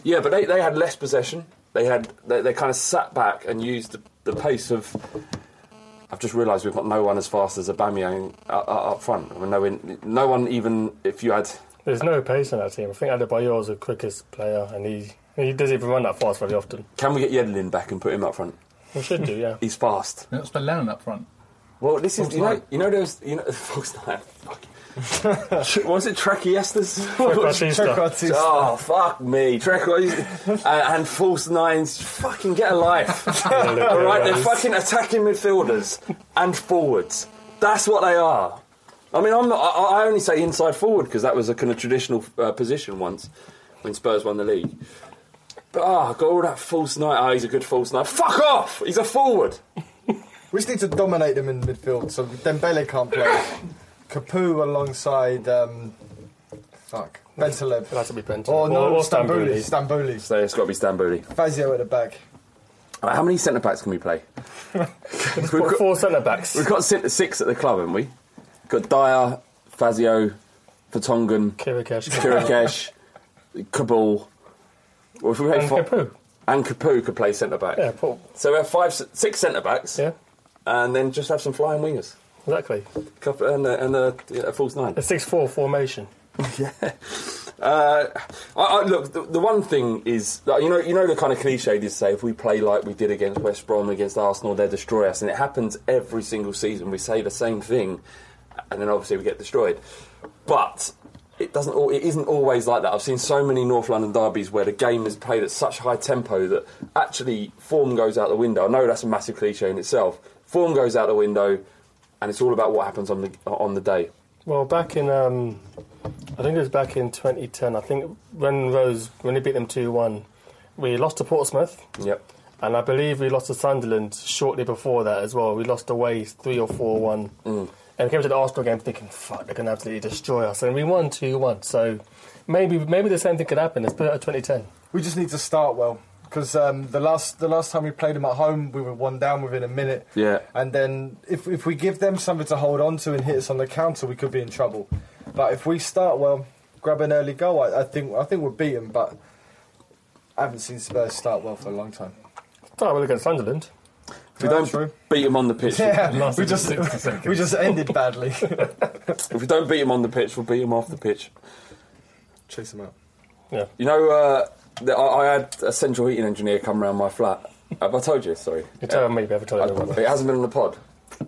yeah, but they, they had less possession. They had they, they kind of sat back and used the, the pace of. I've just realised we've got no one as fast as Aubameyang up, up front. I mean, no, one, no one even if you had There's no pace in that team. I think Adebayor is the quickest player, and he he doesn't even run that fast very often. Can we get Yedlin back and put him up front? We should do, yeah. He's fast. Let's play Lennon up front. Well, this is you know nine. you know there's you know false nine. Fuck. Was it Tracheastus? Trequartista. Oh fuck me, Trequartista and, and false nines. Fucking get a life. All right, they're fucking attacking midfielders and forwards. That's what they are. I mean, I'm not. I, I only say inside forward because that was a kind of traditional uh, position once when Spurs won the league. But ah, got all that false nine. Oh, he's a good false nine. Fuck off! He's a forward. We just need to dominate them in midfield so Dembele can't play. Capoue alongside. Um, fuck. Bentaleb. It'll have to be Bentaleb. Oh no, Or- or Stambouli. Stambouli. Stambouli. So it's got to be Stambouli. Fazio at the back. Right, how many centre backs can we play? We've got- Four centre backs. We've got six at the club, haven't we? Got Dier, Fazio, Vertonghen, Chiriches. Chiriches, Kaboul. Well, if we play And fi- Capoue. And Capoue could play centre back. Yeah, Paul. So we have five, six centre backs. Yeah. And then just have some flying wingers. Exactly. Couple, and a, and a, yeah, a false nine. A 6 4 formation. Uh, I, I, look, the, the one thing is, you know, you know the kind of cliche they say if we play like we did against West Brom, against Arsenal, they destroy us, and it happens every single season. We say the same thing, and then obviously we get destroyed. But it doesn't. It isn't always like that. I've seen so many North London derbies where the game is played at such high tempo that actually form goes out the window. I know that's a massive cliche in itself. Form goes out the window, and it's all about what happens on the on the day. Well, back in, um, I think it was back in 2010. I think when Rose, when he beat them 2 1, we lost to Portsmouth. Yep. And I believe we lost to Sunderland shortly before that as well. We lost away 3 or 4 1. Mm. And we came to the Arsenal game thinking, fuck, they're going to absolutely destroy us. And we won 2 1. So maybe maybe the same thing could happen. Let's put it at 2010. We just need to start well because um, the last the last time we played them at home, we were one down within a minute. Yeah. And then if if we give them something to hold on to and hit us on the counter, we could be in trouble. But if we start well, grab an early goal, I, I think I think we'll beat them. But I haven't seen Spurs start well for a long time. Start well against Sunderland. If we don't beat them on the pitch, Yeah, we just we just ended badly. if we don't beat them on the pitch, we'll beat them off the pitch. Chase them out. Yeah. You know, uh, the, I, I had a central heating engineer come round my flat. Have I told you? Sorry. You're telling me, but I've told I- anyone. It hasn't been on the pod.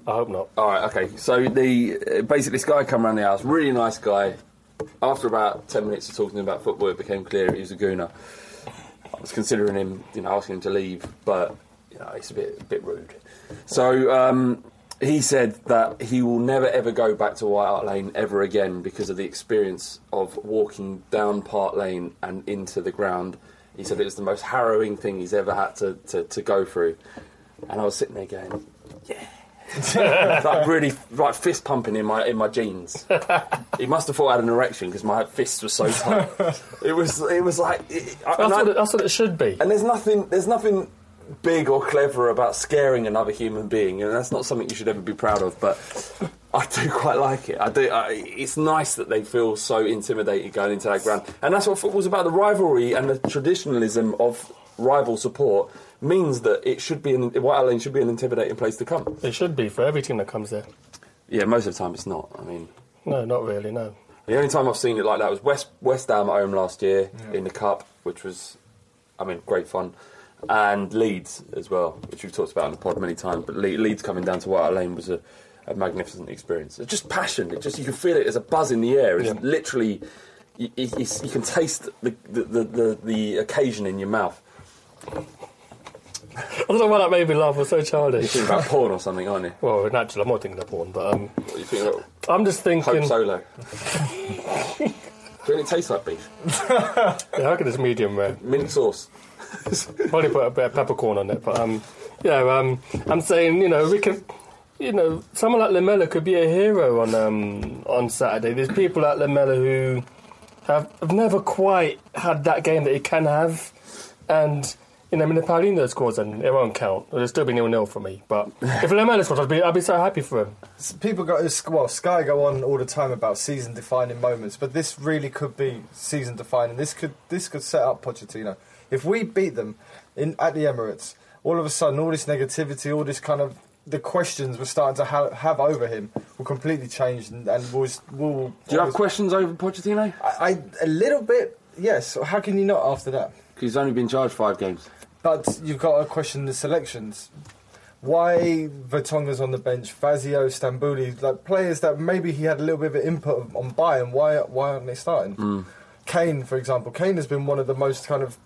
I hope not. All right, okay. So the basically this guy come around the house, really nice guy. After about ten minutes of talking about football, it became clear he was a gooner. I was considering him, you know, asking him to leave, but you know, it's a bit, a bit rude. So um, he said that he will never ever go back to White Hart Lane ever again because of the experience of walking down Park Lane and into the ground. He said it was the most harrowing thing he's ever had to, to, to go through. And I was sitting there going, yeah. like really like fist pumping in my in my jeans. he must have thought I had an erection because my fists were so tight. it was it was like it, I- That's I- what, it, that's what it should be. and there's nothing there's nothing big or clever about scaring another human being, and that's not something you should ever be proud of. But I do quite like it. I do. I, it's nice that they feel so intimidated going into that ground, and that's what football's about. The rivalry and the traditionalism of rival support means that it should be an, White Lane should be an intimidating place to come. It should be for every team that comes there. Yeah, most of the time it's not. I mean, No, not really, no. the only time I've seen it like that was West West Ham at home last year in the cup, which was, I mean, great fun, and Leeds as well, which we've talked about in the pod many times. But Le- Leeds coming down to White Lane was a, a magnificent experience. It's just passion. It just you can feel it. There's a buzz in the air. It's Yeah. literally, you, you, you can taste the the, the, the the occasion in your mouth. I don't know why that made me laugh. It was so childish. You're thinking about porn or something, aren't you? Well, naturally, I'm not thinking of porn, but um, What, you think about I'm just thinking. Hope Solo. Doesn't it taste like beef? Yeah, I reckon it's medium rare. Mint sauce. Probably put a bit of peppercorn on it, but um, yeah, um, I'm saying you know we can, you know, someone like Lamela could be a hero on um on Saturday. There's people like Lamela who have, have never quite had that game that he can have, and. You know, I mean, if Paulinho scores, then it won't count. It'll still be nil nil for me. But if Lamela scores, I'd be, I'd be so happy for him. People go well. Sky go on all the time about season-defining moments, but this really could be season-defining. This could this could set up Pochettino. If we beat them in at the Emirates, all of a sudden, all this negativity, all this kind of the questions we're starting to ha- have over him will completely change, and, and we'll, we'll. Do you have questions over Pochettino? I, I a little bit, yes. How can you not after that? Because he's only been charged five games. But you've got to question the selections. Why Vertonghen's on the bench, Fazio, Stambouli, like players that maybe he had a little bit of input on Bayern. Why why aren't they starting? Mm. Kane, for example, Kane has been one of the most kind of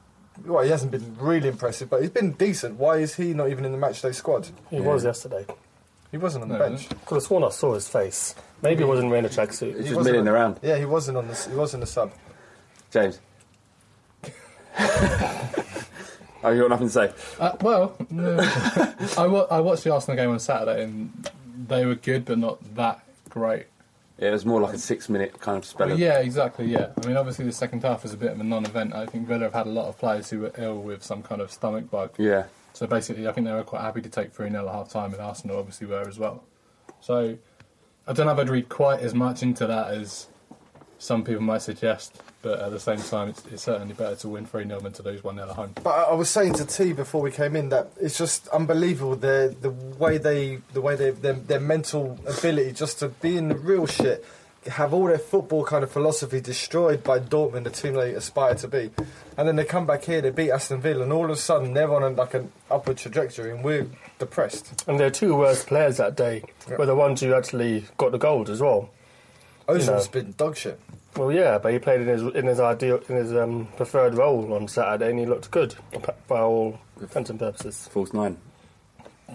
well, he hasn't been really impressive, but he's been decent. Why is he not even in the matchday squad? He was yesterday. He wasn't on the No, bench. Could have sworn I saw his face. Maybe he wasn't wearing a tracksuit. He wasn't on- Yeah, he wasn't on the he wasn't a sub. James. oh, you got nothing to say? Uh, well, no. I, wa- I watched the Arsenal game on Saturday and they were good, but not that great. It was more like a six-minute kind of spell. Of- yeah, exactly. Yeah, I mean, obviously the second half was a bit of a non-event. I think Villa have had a lot of players who were ill with some kind of stomach bug. Yeah. So basically, I think they were quite happy to take three 0 at half time, and Arsenal obviously were as well. So I don't know if I'd read quite as much into that as some people might suggest, but at the same time, it's, it's certainly better to win three 0 than to lose one 0 at home. But I I was saying to T before we came in that it's just unbelievable the the way they the way they their, their mental ability just to be in the real shit, have all their football kind of philosophy destroyed by Dortmund, the team they aspire to be, and then they come back here, they beat Aston Villa, and all of a sudden they're on a, like an upward trajectory, and we're depressed. And their two worst players that day were the ones who actually got the gold as well. Ozil's You been dog shit. Well, yeah, but he played in his in his ideal in his um, preferred role on Saturday, and he looked good by all intents and purposes. False nine.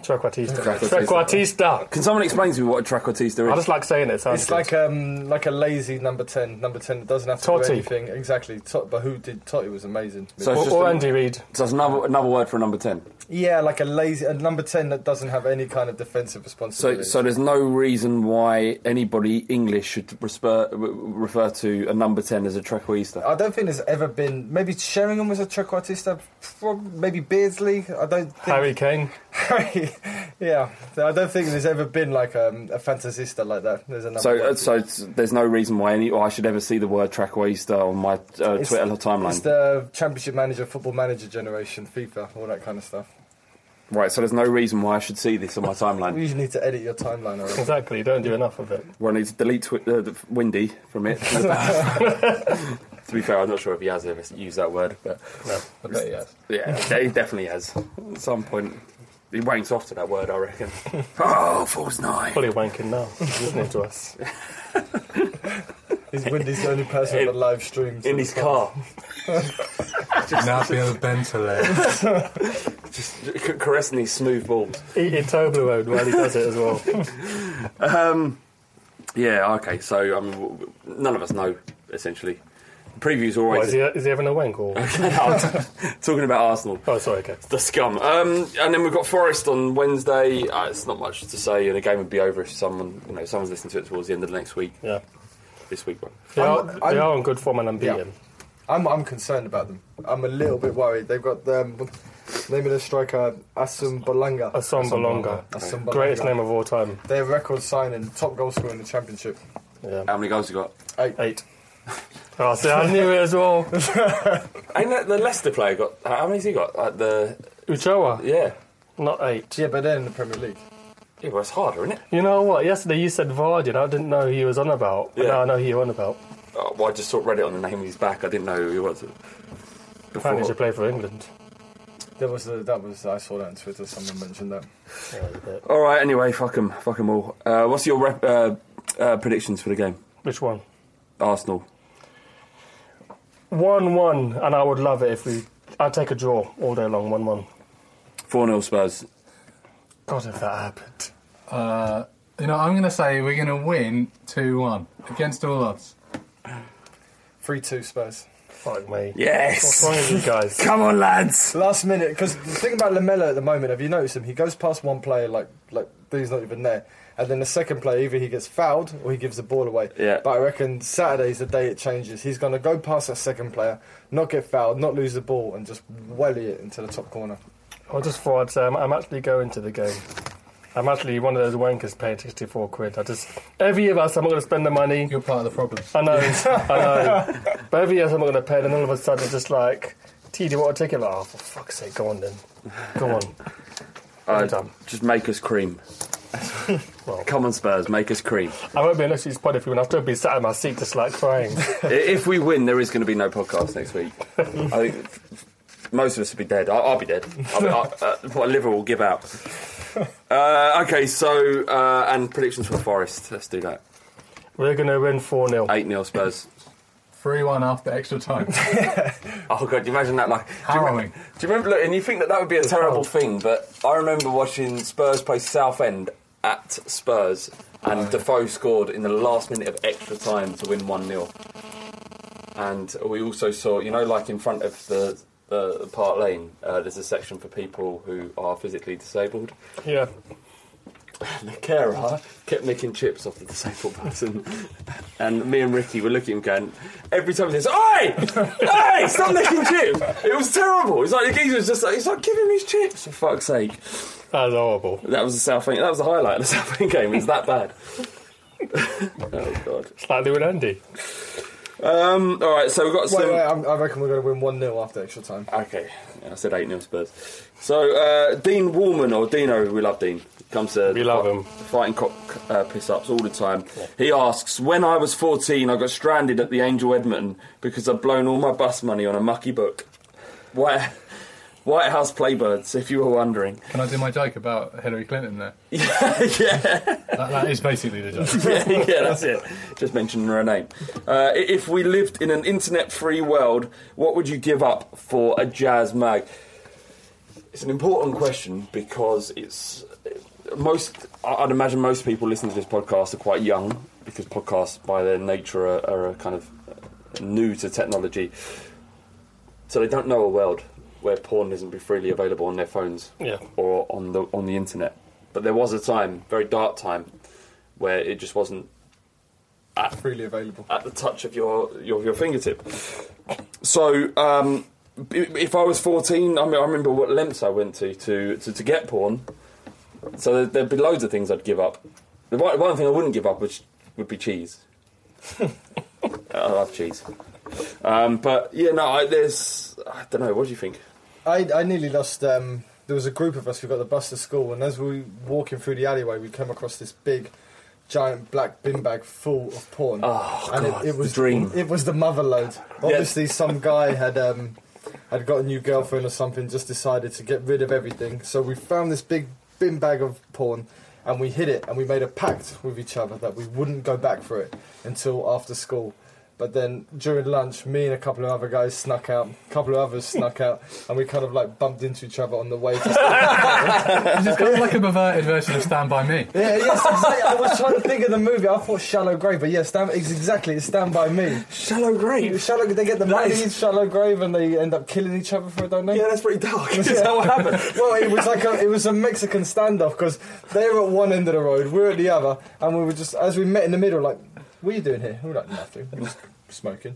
Trequartista. Trequartista. Trequartista. Can someone explain to me what a trequartista is? I just like saying it. it sounds It's good. like um like a lazy number ten. Number ten that doesn't have to Totti. do anything. Exactly. Tot- but who did Totti was amazing. So it's just or a- Andy Reid. So it's another another word for a number ten. Yeah, like a lazy a number ten that doesn't have any kind of defensive responsibility. so so there's no reason why anybody English should refer, refer to a number ten as a trequartista. I don't think there's ever been. Maybe Sheringham was a trequartista. prob- Maybe Beardsley. I don't. Think, Harry Kane. Harry. yeah, I don't think there's ever been like um, a fantasista like that. There's another. So, uh, so it's, there's no reason why any, I should ever see the word trequartista on my uh, It's- Twitter timeline. It's the Championship Manager, Football Manager generation, FIFA, all that kind of stuff. Right, so there's no reason why I should see this on my You timeline. usually need to edit your timeline. Already. Exactly. You don't do enough of it. Where I need to delete twi- uh, the Windy from it. to be fair, I'm not sure if he has ever used that word, but No. I bet he has. yeah, he definitely has. At some point, he wanks off to that word, I reckon. oh, false nine. Probably wanking now, listening to us. He's Windy's the only person In- on the live stream. In his car. now being a Bentley. Just c- caressing these smooth balls. Eating Toblerone while he does it as well. Um, yeah, okay, so I mean, w- w- none of us know, essentially. Previews What, always. is, he, is he having a wank or? Talking about Arsenal. Oh, sorry, okay. The scum. Um, and then we've got Forest on Wednesday. Uh, it's not much to say, and the game would be over if someone, you know, someone's listening to it towards the end of the next week. Yeah. This week, one. They are, I'm- they I'm- are on good form and unbeaten. I'm, I'm concerned about them. I'm a little bit worried. They've got the um, name of the striker, Assombalonga. Assam Balonga. Assombalonga. Greatest name of all time. Their record signing, top goal scorer in the championship. Yeah. How many goals you got? Eight. Eight. Oh, see, I knew it as well. Ain't that the Leicester player got? How many's he got? Like the Ulloa, yeah, not eight. Yeah, but they're in the Premier League. yeah, well, it's harder, isn't it? You know what? Yesterday you said Vardy, I didn't know who he was on about. But Yeah. now I know who you're on about. Oh, well, I just sort of read it on the name of his back. I didn't know who he was. Apparently he should play for England. There was the, that was I saw that on Twitter. Someone mentioned that. Yeah. All right. Anyway, fuck them. Fuck them all. Uh, what's your rep, uh, uh, predictions for the game? Which one? Arsenal. 1 1, and I would love it if we. I'd take a draw all day long, 1 1. Four 0 Spurs. God, if that happened. Uh, you know, I'm going to say we're going to win 2 1 against all odds. Three two Spurs. Fuck me. Yes. What's wrong with you guys? Come on, lads. Last minute, because the thing about Lamela at the moment, have you noticed him? He goes past one player like like he's not even there, and then the second player either he gets fouled or he gives the ball away. Yeah. But I reckon Saturday's the day it changes. He's going to go past that second player, not get fouled, not lose the ball, and just welly it into the top corner. I just thought I'd say I'm, I'm actually going to the game. I'm actually one of those wankers paying 64 quid. I just. Every year I say I'm not going to spend the money. You're part of the problem. I know, I know. But every year I say I'm not going to pay, then all of a sudden it's just like, T, do you want a ticket? Like, oh, for fuck's sake, go on then. Go on. Uh, Every time. just make us cream. Come on, Spurs, make us cream. I won't be an excuse pod if you want. I'll still be sat in my seat just like crying. If we win, there is going to be no podcast next week. I think most of us will be dead. I'll, I'll be dead. I'll be, I, uh, my liver will give out. Uh, okay, so uh, and predictions for Forest. Let's do that. We're going to win 4 0. Eight 0 Spurs. 3 1 after extra time. Oh god, do you imagine that? Like, Harrowing. Do you remember? Look, and you think that that would be a terrible thing, but I remember watching Spurs play Southend at Spurs, and Defoe scored in the last minute of extra time to win one 0 And we also saw, you know, like in front of the the Park Lane, uh, there's a section for people who are physically disabled. Yeah. The carer kept nicking chips off the disabled person, and me and Ricky were looking at him going, every time he says, "Oi, hey, stop nicking chips!" It was terrible. It's like the geezer was just like, "He's like, give him his chips for fuck's sake." That was horrible. That was the Southend. That was the highlight of the Southend game. It was that bad. oh god. It's Slightly with Andy. Um, all right, so we've got Wait, some. wait, I'm, I reckon we're going to win 1 0 after extra time. Okay, yeah, I said 8 0 Spurs. So, uh, Dean Woolman, or Dino, we love Dean, comes to We love him. fighting cock uh, piss ups all the time. He asks, When I was 14, I got stranded at the Angel Edmonton because I'd blown all my bus money on a mucky book. White, White House Playbirds, if you were wondering. Can I do my joke about Hillary Clinton there? yeah. That, that is basically the joke. yeah, yeah, that's it. Just mentioning her name. Uh, if we lived in an internet-free world, what would you give up for a jazz mag? It's an important question because it's most. I'd imagine most people listening to this podcast are quite young because podcasts, by their nature, are, are kind of new to technology, so they don't know a world where porn isn't be freely available on their phones Yeah. or on the on the internet. But there was a time, very dark time, where it just wasn't at, Freely available. at the touch of your your, your fingertip. So, um, if I was fourteen, I, mean, I remember what lengths I went to to, to, to get porn. So there, there'd be loads of things I'd give up. The one, one thing I wouldn't give up which would be cheese. I love cheese. Um, but yeah, no, I, there's I don't know. What do you think? I, I nearly lost. Um, there was a group of us who got the bus to school, and as we were walking through the alleyway, we came across this big, giant black bin bag full of porn. Oh, and God, it, it was the dream. It was the mother load. Obviously, some guy had um, had got a new girlfriend or something. Just decided to get rid of everything. So we found this big bin bag of porn. And we hid it, and we made a pact with each other that we wouldn't go back for it until after school. But then during lunch, me and a couple of other guys snuck out, a couple of others snuck out, and we kind of like bumped into each other on the way to It's just kind of like a perverted version of Stand By Me. Yeah, yes, exactly. I was trying to think of the movie. I thought Shallow Grave, but yeah, stand, it's exactly. It's Stand By Me. Shallow Grave? Shallow, they get the money in Shallow Grave and they end up killing each other for it, don't they? Yeah, that's pretty dark. Is that what happened? well, it was like a, it was a Mexican standoff because they were at one end of the road, we were at the other, and we were just as we met in the middle, like, what are you doing here? We were like, nothing, we're just smoking.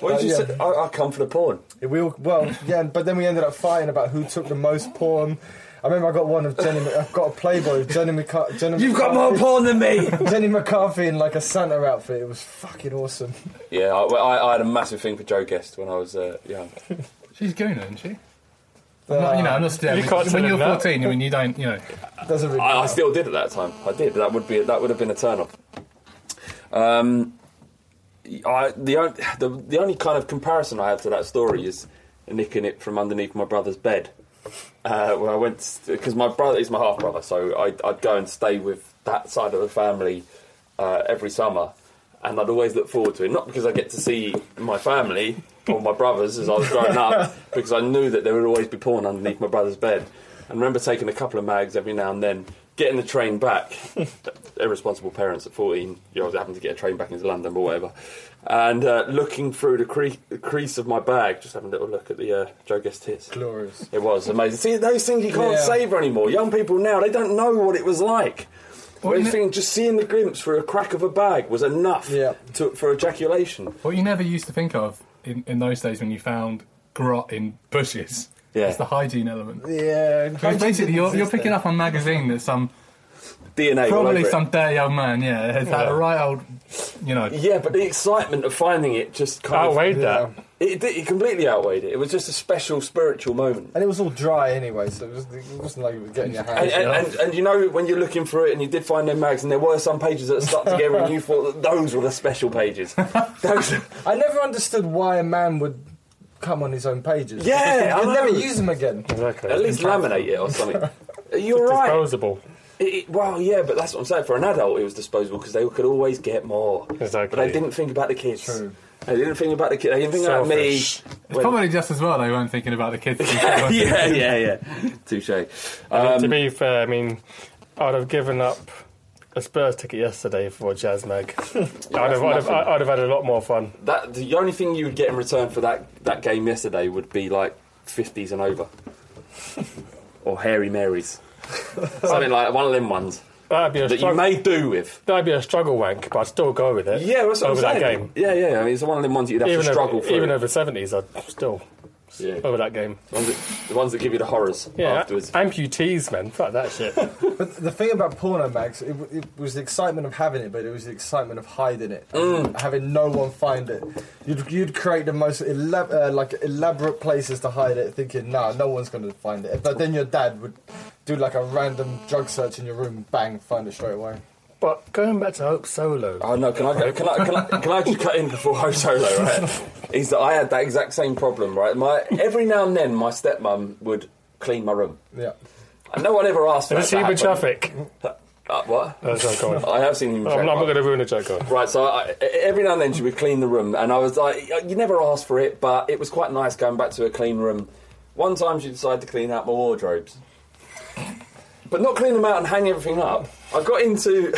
What did Uh, you yeah. say? I, I come for the porn. We all, well, yeah, but then we ended up fighting about who took the most porn. I remember I got one of Jenny. I've got a Playboy of Jenny McCarthy. Jenny You've got more McCarthy- porn than me. Jenny McCarthy in like a Santa outfit. It was fucking awesome. Yeah, I, I, I had a massive thing for Jo Guest when I was uh, young. She's Gooner, isn't she? I'm not, you know, I'm not You can't when you're 14, I mean, you don't, you know. Doesn't really. I, I still did at that time. I did. That would be that would have been a turn off. Um, I, the, the the only kind of comparison I have to that story is nicking it from underneath my brother's bed. Uh, where I went because my brother is my half brother, so I'd, I'd go and stay with that side of the family uh, every summer, and I'd always look forward to it. Not because I get to see my family or my brothers as I was growing up, because I knew that there would always be porn underneath my brother's bed. And remember taking a couple of mags every now and then, getting the train back. Irresponsible parents at 14, you know, having to get a train back into London or whatever. And uh, looking through the, cre- the crease of my bag, just having a little look at the uh, Jo Guest hits. Glorious. It was amazing. See, those things you can't Yeah. savour anymore. Young people now, they don't know what it was like. Well, you think just seeing the glimpse through a crack of a bag was enough Yeah. to, for ejaculation. What you never used to think of in, in those days when you found grot in bushes. Yeah. It's the hygiene element. Yeah. Because basically, you're, you're picking up on magazine that some DNA probably some dirty old man, yeah, has had a right old, you know. Yeah, but the excitement of finding it just kind of Outweighed of that. It, it, it completely outweighed it. It was just a special spiritual moment. And it was all dry anyway, so it, was, it wasn't like it was getting your And, hands. and, and, and you know when you're looking for it and you did find them mags and there were some pages that stuck together and you thought that those were the special pages. those, I never understood why a man would come on his own pages. Yeah, Because I you'd never use them again. Exactly. at least laminate it or something. You're It's right. disposable. It, it- well, yeah, but that's what I'm saying. For an adult, it was disposable because they could always get more. Exactly. But they didn't think about the kids. True. They didn't think about the kids. They didn't think about me. Selfish. It's probably just as well they weren't thinking about the kids. yeah, yeah, yeah. Touche. Um, to be fair, I mean, I'd have given up a Spurs ticket yesterday for Jazz Mag. I'd, have, I'd, have. I'd have had a lot more fun. that the only thing you would get in return for that that game yesterday would be like fifties and over, or Hairy Marys, something like one of them ones That'd be a that you may do with. That'd be a struggle wank, but I'd still go with it. Yeah, that's what over I'm that saying. game. Yeah, yeah. I mean, it's one of them ones that you'd have Even to struggle over, through. even over seventies, I'd still Yeah. over that game. The ones that, the ones that give you the horrors Yeah, afterwards. amputees, man. Fuck that shit. But the thing about porno mags, it, it was the excitement of having it, but it was the excitement of hiding it, and having no one find it. You'd, you'd create the most elab- uh, like elaborate places to hide it, thinking, "Nah, no one's going to find it." But then your dad would do like a random drug search in your room, bang, find it straight away. But going back to Hope Solo, Oh no! Can I go? Can I? Can I? Can I just cut in before Hope Solo? Right? Is that I had that exact same problem. Right? My every now and then my stepmom would clean my room. Yeah. And no one ever asked for have that. to seen the happen. traffic? Uh, what? No, sorry, go on. I have seen him. I'm not going to ruin the joke. Go on. Right, so I, every now and then she would clean the room, and I was like, "You never asked for it, but it was quite nice going back to a clean room." One time she decided to clean out my wardrobes, but not clean them out and hang everything up. I got into,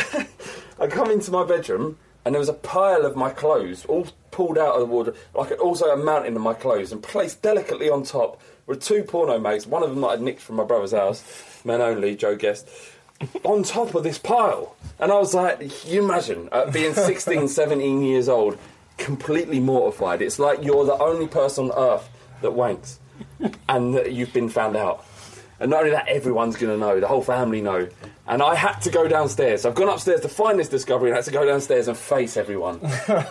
I come into my bedroom, and there was a pile of my clothes all pulled out of the wardrobe, like also a mountain of my clothes, and placed delicately on top were two porno mags. One of them that I'd nicked from my brother's house, men only, Jo Guest on top of this pile. And I was like, you imagine uh, being 16, 17 years old, completely mortified. It's like you're the only person on earth that wanks and that you've been found out. And not only that, everyone's going to know, the whole family know. And I had to go downstairs. I've gone upstairs to find this discovery and I had to go downstairs and face everyone.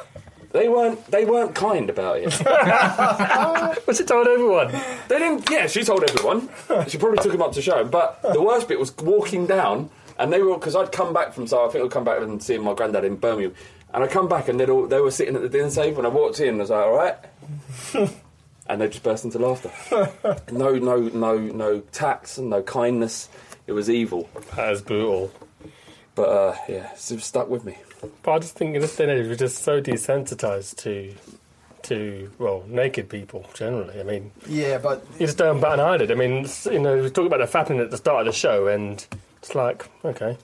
They weren't. They weren't kind about it. But she told everyone. They didn't. Yeah, she told everyone. She probably took him up to show him. But the worst bit was walking down, and they were because I'd come back from. So I think I'd come back and seeing my granddad in Birmingham, and I come back and they all they were sitting at the dinner table. And I walked in, and I was like, "All right," and they just burst into laughter. No, no, no, no tax and no kindness. It was evil. That is brutal. But uh, yeah, it's stuck with me. But I just think in this day and age, we're just so desensitized to, to well, naked people generally. I mean, Yeah, but you just don't bat an eyelid. I mean, you know, we talk about the fapping at the start of the show, and it's like, okay,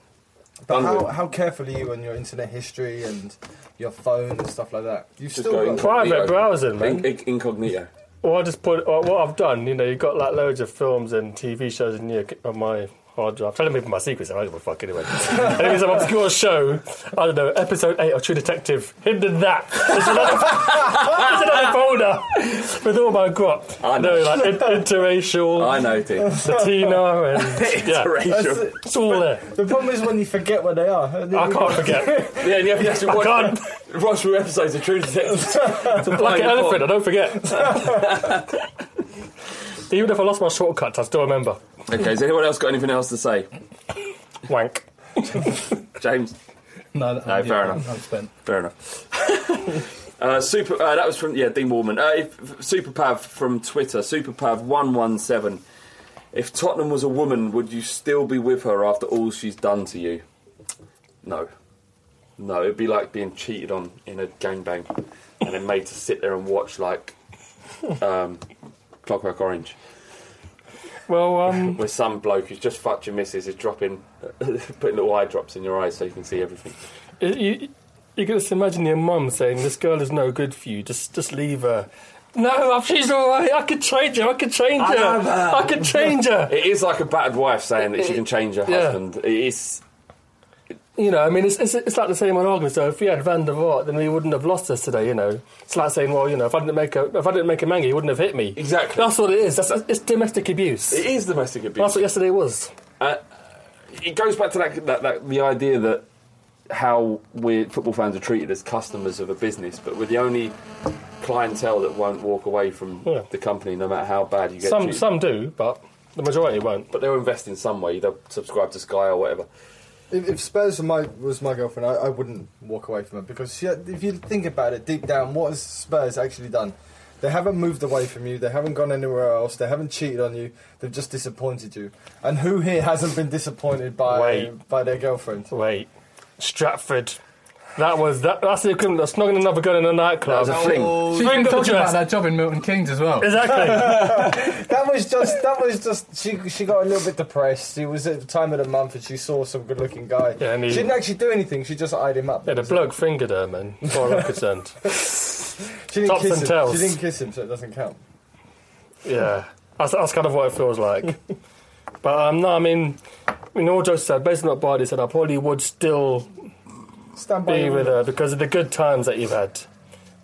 But how, how careful are you on your internet history and your phone and stuff like that? You've Just still got incognito. Private browsing, man. In- in- incognito. Well, I just put uh, what I've done. You know, you've got like loads of films and TV shows in your on my hard drive. Telling people my secrets. I don't give a fuck anyway. and if it's an obscure show, I don't know, episode eight of True Detective. Hidden that. There's another, there's another folder with oh all my grot. I know. No, like in, interracial. I know, Tim. Satina and yeah, Interracial. it's all there. The problem is when you forget what they are. I can't forget. Yeah, and you have to actually I watch, can't. watch through episodes of True Detective. to Like find an elephant, I don't forget. Even if I lost my shortcuts, I still remember. Okay, has anyone else got anything else to say? Wank. James? No, No, fair enough. I'm spent. Fair enough. uh, super. Uh, that was from yeah, Dean Warman. Uh, if, Superpav from Twitter. Super Superpav one one seven. If Tottenham was a woman, would you still be with her after all she's done to you? No. No, it'd be like being cheated on in a gangbang and then made to sit there and watch like um, Clockwork Orange. Well, um, Where some bloke who's just fucked your missus is dropping, putting little eye drops in your eyes so you can see everything. You, you, you can just imagine your mum saying, "This girl is no good for you. Just, just leave her." No, she's all right. I could change her. I could change her. her. I could change her. It is like a battered wife saying that she can change her Yeah. husband. It is. You know, I mean, it's, it's, it's like the same old argument. So if we had Van der Vaart, then we wouldn't have lost us today. You know, it's like saying, well, you know, if I didn't make a if I didn't make a manga, he wouldn't have hit me. Exactly. That's what it is. That's, it's domestic abuse. It is domestic abuse. That's what yesterday was. Uh, it goes back to that, that, that the idea that how we football fans are treated as customers of a business, but we're the only clientele that won't walk away from Yeah. the company, no matter how bad you get. Some treated. some do, but the majority won't. but they'll invest in some way. They'll subscribe to Sky or whatever. If, if Spurs my, was my girlfriend, I, I wouldn't walk away from her because she, if you think about it deep down, what has Spurs actually done? They haven't moved away from you. They haven't gone anywhere else. They haven't cheated on you. They've just disappointed you. And who here hasn't been disappointed by Wait. by their girlfriend? Wait, Stratford. That was that. That's the equivalent of snogging another girl in a nightclub. That was a fling. Oh, She's been finger talking dress. about that job in Milton Keynes as well. Exactly. that was just that was just she she got a little bit depressed. It was at the time of the month and she saw some good looking guy. Yeah, and he- she didn't actually do anything, she just eyed him up. Yeah, the bloke fingered her, man. As far as I'm concerned. She didn't Tops kiss him. tails. She didn't kiss him, so it doesn't count. Yeah, that's, that's kind of what it feels like. but um, no, I mean, I mean, all jokes aside, based on what Bardi said, I probably would still Stand by be with her because of the good times that you've had.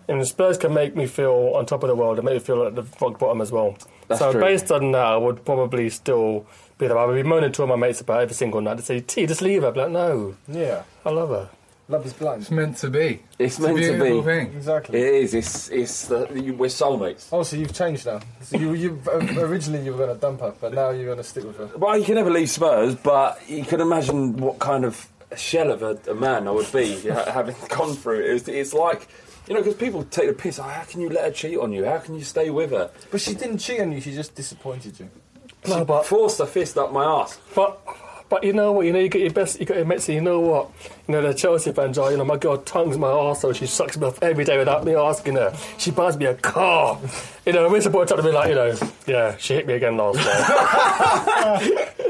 And the Spurs can make me feel on top of the world and make me feel at the rock bottom as well. That's so true. based on that, I would probably still be there. I would be moaning to all my mates about every single night to say, T, just leave her. I'd be like, no, Yeah. I love her. Love is blind. It's meant to be. It's a meant to be. thing. Exactly. It is. It's it's the, you, we're soulmates. Oh, so you've changed now. So you, you uh, originally you were going to dump her, but now you're going to stick with her. Well, you can never leave Spurs, but you can imagine what kind of shell of a, a man I would be having gone through it. It's, it's like, you know, because people take the piss. Oh, how can you let her cheat on you? How can you stay with her? But she didn't cheat on you. She just disappointed you. No, but Forced a fist up my ass. But but you know what? You know you get your best. You got your mates. You know what? You know the Chelsea fans are. You know my girl tongues my arse, so she sucks me off every day without me asking her. She buys me a car. You know, we're supposed to be like, you know, yeah, she hit me again last night.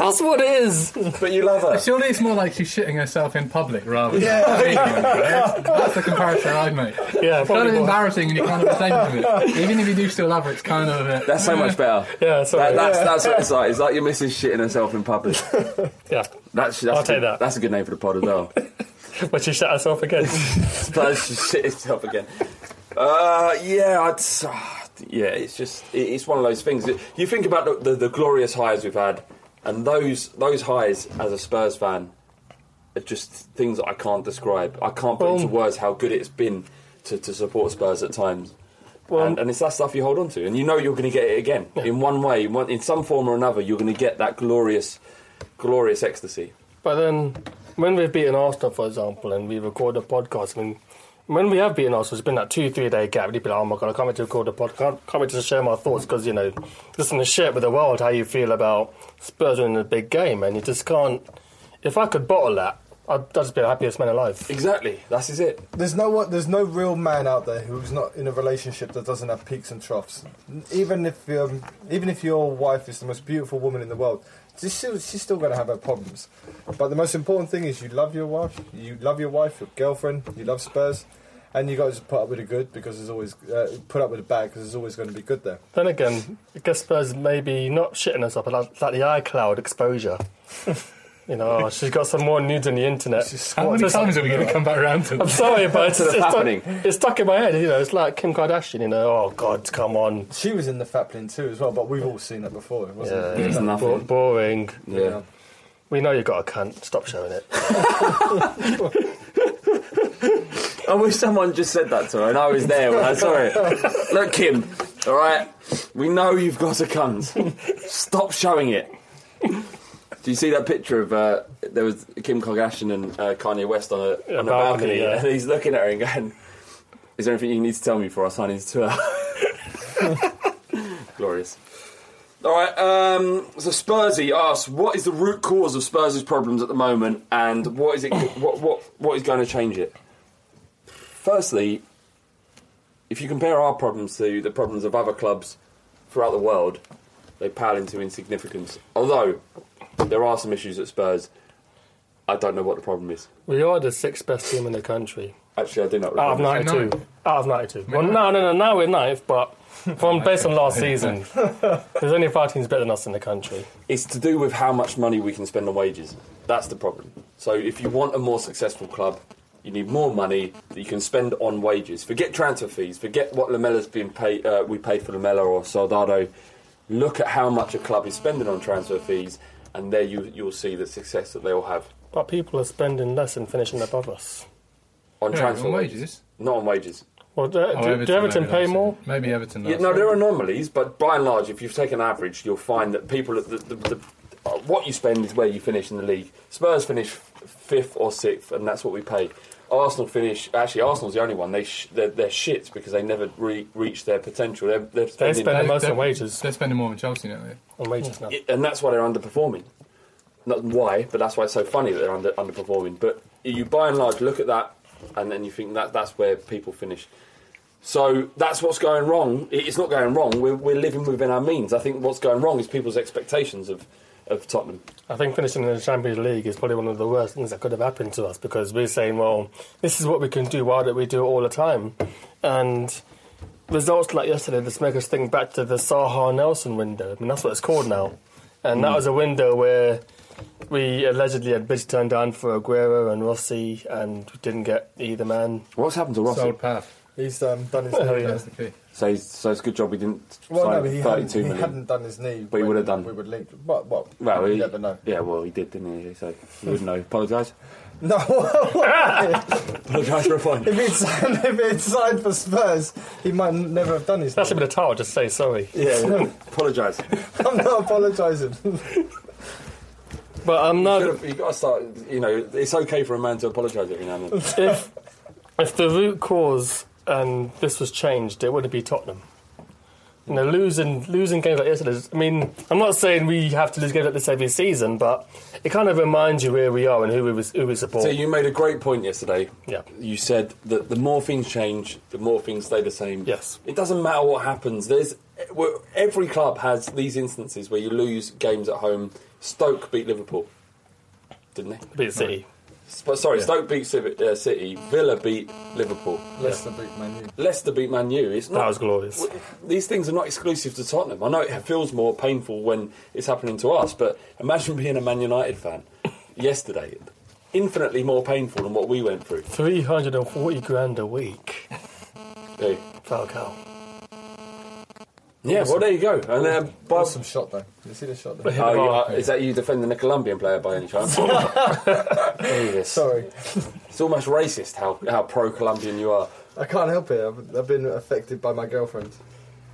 That's what it is. But you love her. Surely it's more like she's shitting herself in public rather than Yeah. cheating on right? That's the comparison I'd make. Yeah, It's kind probably of more. embarrassing and you're kind of ashamed of it. Even if you do still love her, it's kind of a bit... That's so much better. Yeah, sorry. That, that's, that's what it's like. It's like your missus shitting herself in public. Yeah, That's, that's I'll a take good, that. That's a good name for the pod as well. but she shut herself again. Spurs should shit itself again. Uh, yeah, I'd, s- ah, yeah. It's just it's one of those things. You think about the, the, the glorious highs we've had, and those those highs as a Spurs fan are just things that I can't describe. I can't put into words how good it's been to, to support Spurs at times. Well- and, and it's that stuff you hold on to, and you know you're going to get it again in one way, in, one, in some form or another. You're going to get that glorious, glorious ecstasy. But then, when we've beaten Arsenal, for example, and we record a podcast, I mean, when we have beaten Arsenal, it's been that two, three day gap. You'd be like, oh my god, I can't wait to record a podcast. Can't, can't wait to share my thoughts because, you know, listen to share it with the world how you feel about Spurs winning a big game. And you just can't. If I could bottle that, I'd, I'd just be the happiest man alive. Exactly, that's is it. There's no one, there's no real man out there who's not in a relationship that doesn't have peaks and troughs. Even if um, even if your wife is the most beautiful woman in the world, she's still, she's still going to have her problems. But the most important thing is you love your wife, you love your wife, your girlfriend, you love Spurs, and you got to put up with the good because there's always uh, put up with the bad because there's always going to be good there. Then again, I guess Spurs maybe not shitting us up, but like, like the iCloud exposure. you know, oh, she's got some more nudes on the internet. How many times are we going to come back around to I'm sorry, but it's, That's it's, stuck, happening. it's stuck in my head. You know, it's like Kim Kardashian. You know, oh God, come on. She was in the Faplin too as well, but we've all seen that before, wasn't Yeah, it? It's bo- nothing. boring. Yeah. We know you've got a cunt. Stop showing it. I wish someone just said that to her and I was there when I saw it. Look, Kim, alright? We know you've got a cunt. Stop showing it. Do you see that picture of uh, there was Kim Kardashian and uh, Kanye West on a, on a balcony, balcony, yeah. and he's looking at her and going, "Is there anything you need to tell me before I sign into her?" Glorious. All right. Um, so Spursy asks, "What is the root cause of Spurs' problems at the moment, and what is it? what what what is going to change it?" Firstly, if you compare our problems to the problems of other clubs throughout the world, they pale into insignificance. Although there are some issues at Spurs, I don't know what the problem is. We are the sixth best team in the country. Actually, I do not. Out of remember. 92. Out of 92. Well, no, no, no. Now we're ninth, but from based on last season, there's only five teams better than us in the country. It's to do with how much money we can spend on wages. That's the problem. So if you want a more successful club, you need more money that you can spend on wages. Forget transfer fees. Forget what Lamela's been paid. Uh, we paid for Lamella or Soldado. Look at how much a club is spending on transfer fees, and there you you'll see the success that they will have But people are spending less and finishing above us. on Yeah, transfer on wages. wages? Not on wages. Well, do, Oh, do, do Everton pay last more? season. Maybe Everton. Yeah, no, season. there are anomalies, but by and large, if you've taken an average, you'll find that people, the, the, the, uh, what you spend is where you finish in the league. Spurs finish fifth or sixth, and that's what we pay. Arsenal finish. Actually, Arsenal's the only one. They sh- they're, they're shit because they never re- reach their potential. They're, they're They spending, spend most on wages. They're spending more than Chelsea, don't they? On wages now. and that's why they're underperforming. Not why, but that's why it's so funny that they're under, underperforming. But you, by and large, look at that, and then you think that that's where people finish. So that's what's going wrong. It's not going wrong. We're, we're living within our means. I think what's going wrong is people's expectations of, of Tottenham. I think finishing in the Champions League is probably one of the worst things that could have happened to us because we're saying, well, this is what we can do. Why don't we do it all the time? And results like yesterday just make us think back to the Saha Nelsen window. I mean, that's what it's called now. And that hmm. was a window where we allegedly had bids turned down for Aguero and Rossi and we didn't get either man. What's happened to Rossi? Sold path. He's um, done his knee. yeah. That's. So, he's, so it's a good job we didn't Well, no, sign but he, hadn't, 32 he million. hadn't done his knee. But he when would have done. We would link. Well, well, Well, you he, never know. Yeah, well, he did, didn't he? So you wouldn't know. Apologise. No, Apologise for a fine. if he'd signed, if he'd signed for Spurs, he might n- never have done his. That's a bit of towel, just say sorry. Yeah, apologise. I'm not apologising. But I'm not. You've got to start. You know, it's okay for a man to apologise every now and then. if if the root cause and this was changed, it wouldn't be Tottenham. You know, losing losing games like yesterday. I mean, I'm not saying we have to lose games like this every season, but it kind of reminds you where we are and who we was- who we support. So you made a great point yesterday. Yeah. You said that the more things change, the more things stay the same. Yes. It doesn't matter what happens. There's every club has these instances where you lose games at home. Stoke beat Liverpool, didn't they? Beat City. Sp- sorry, Yeah. Stoke beat Civi- uh, City. Villa beat Liverpool. Leicester beat Man U. Leicester beat Man U. It's not, That was glorious. w- These things are not exclusive to Tottenham. I know it feels more painful when it's happening to us, but imagine being a Man United fan yesterday. Infinitely more painful than what we went through. 340 grand a week. Hey. Falcao. Yeah, well, there you go. And uh, Bob, Awesome shot though. You see the shot there? oh, you, uh, is that you defending the Colombian player by any chance? Sorry, It's almost racist how, how pro Colombian you are. I can't help it. I've, I've been affected by my girlfriend.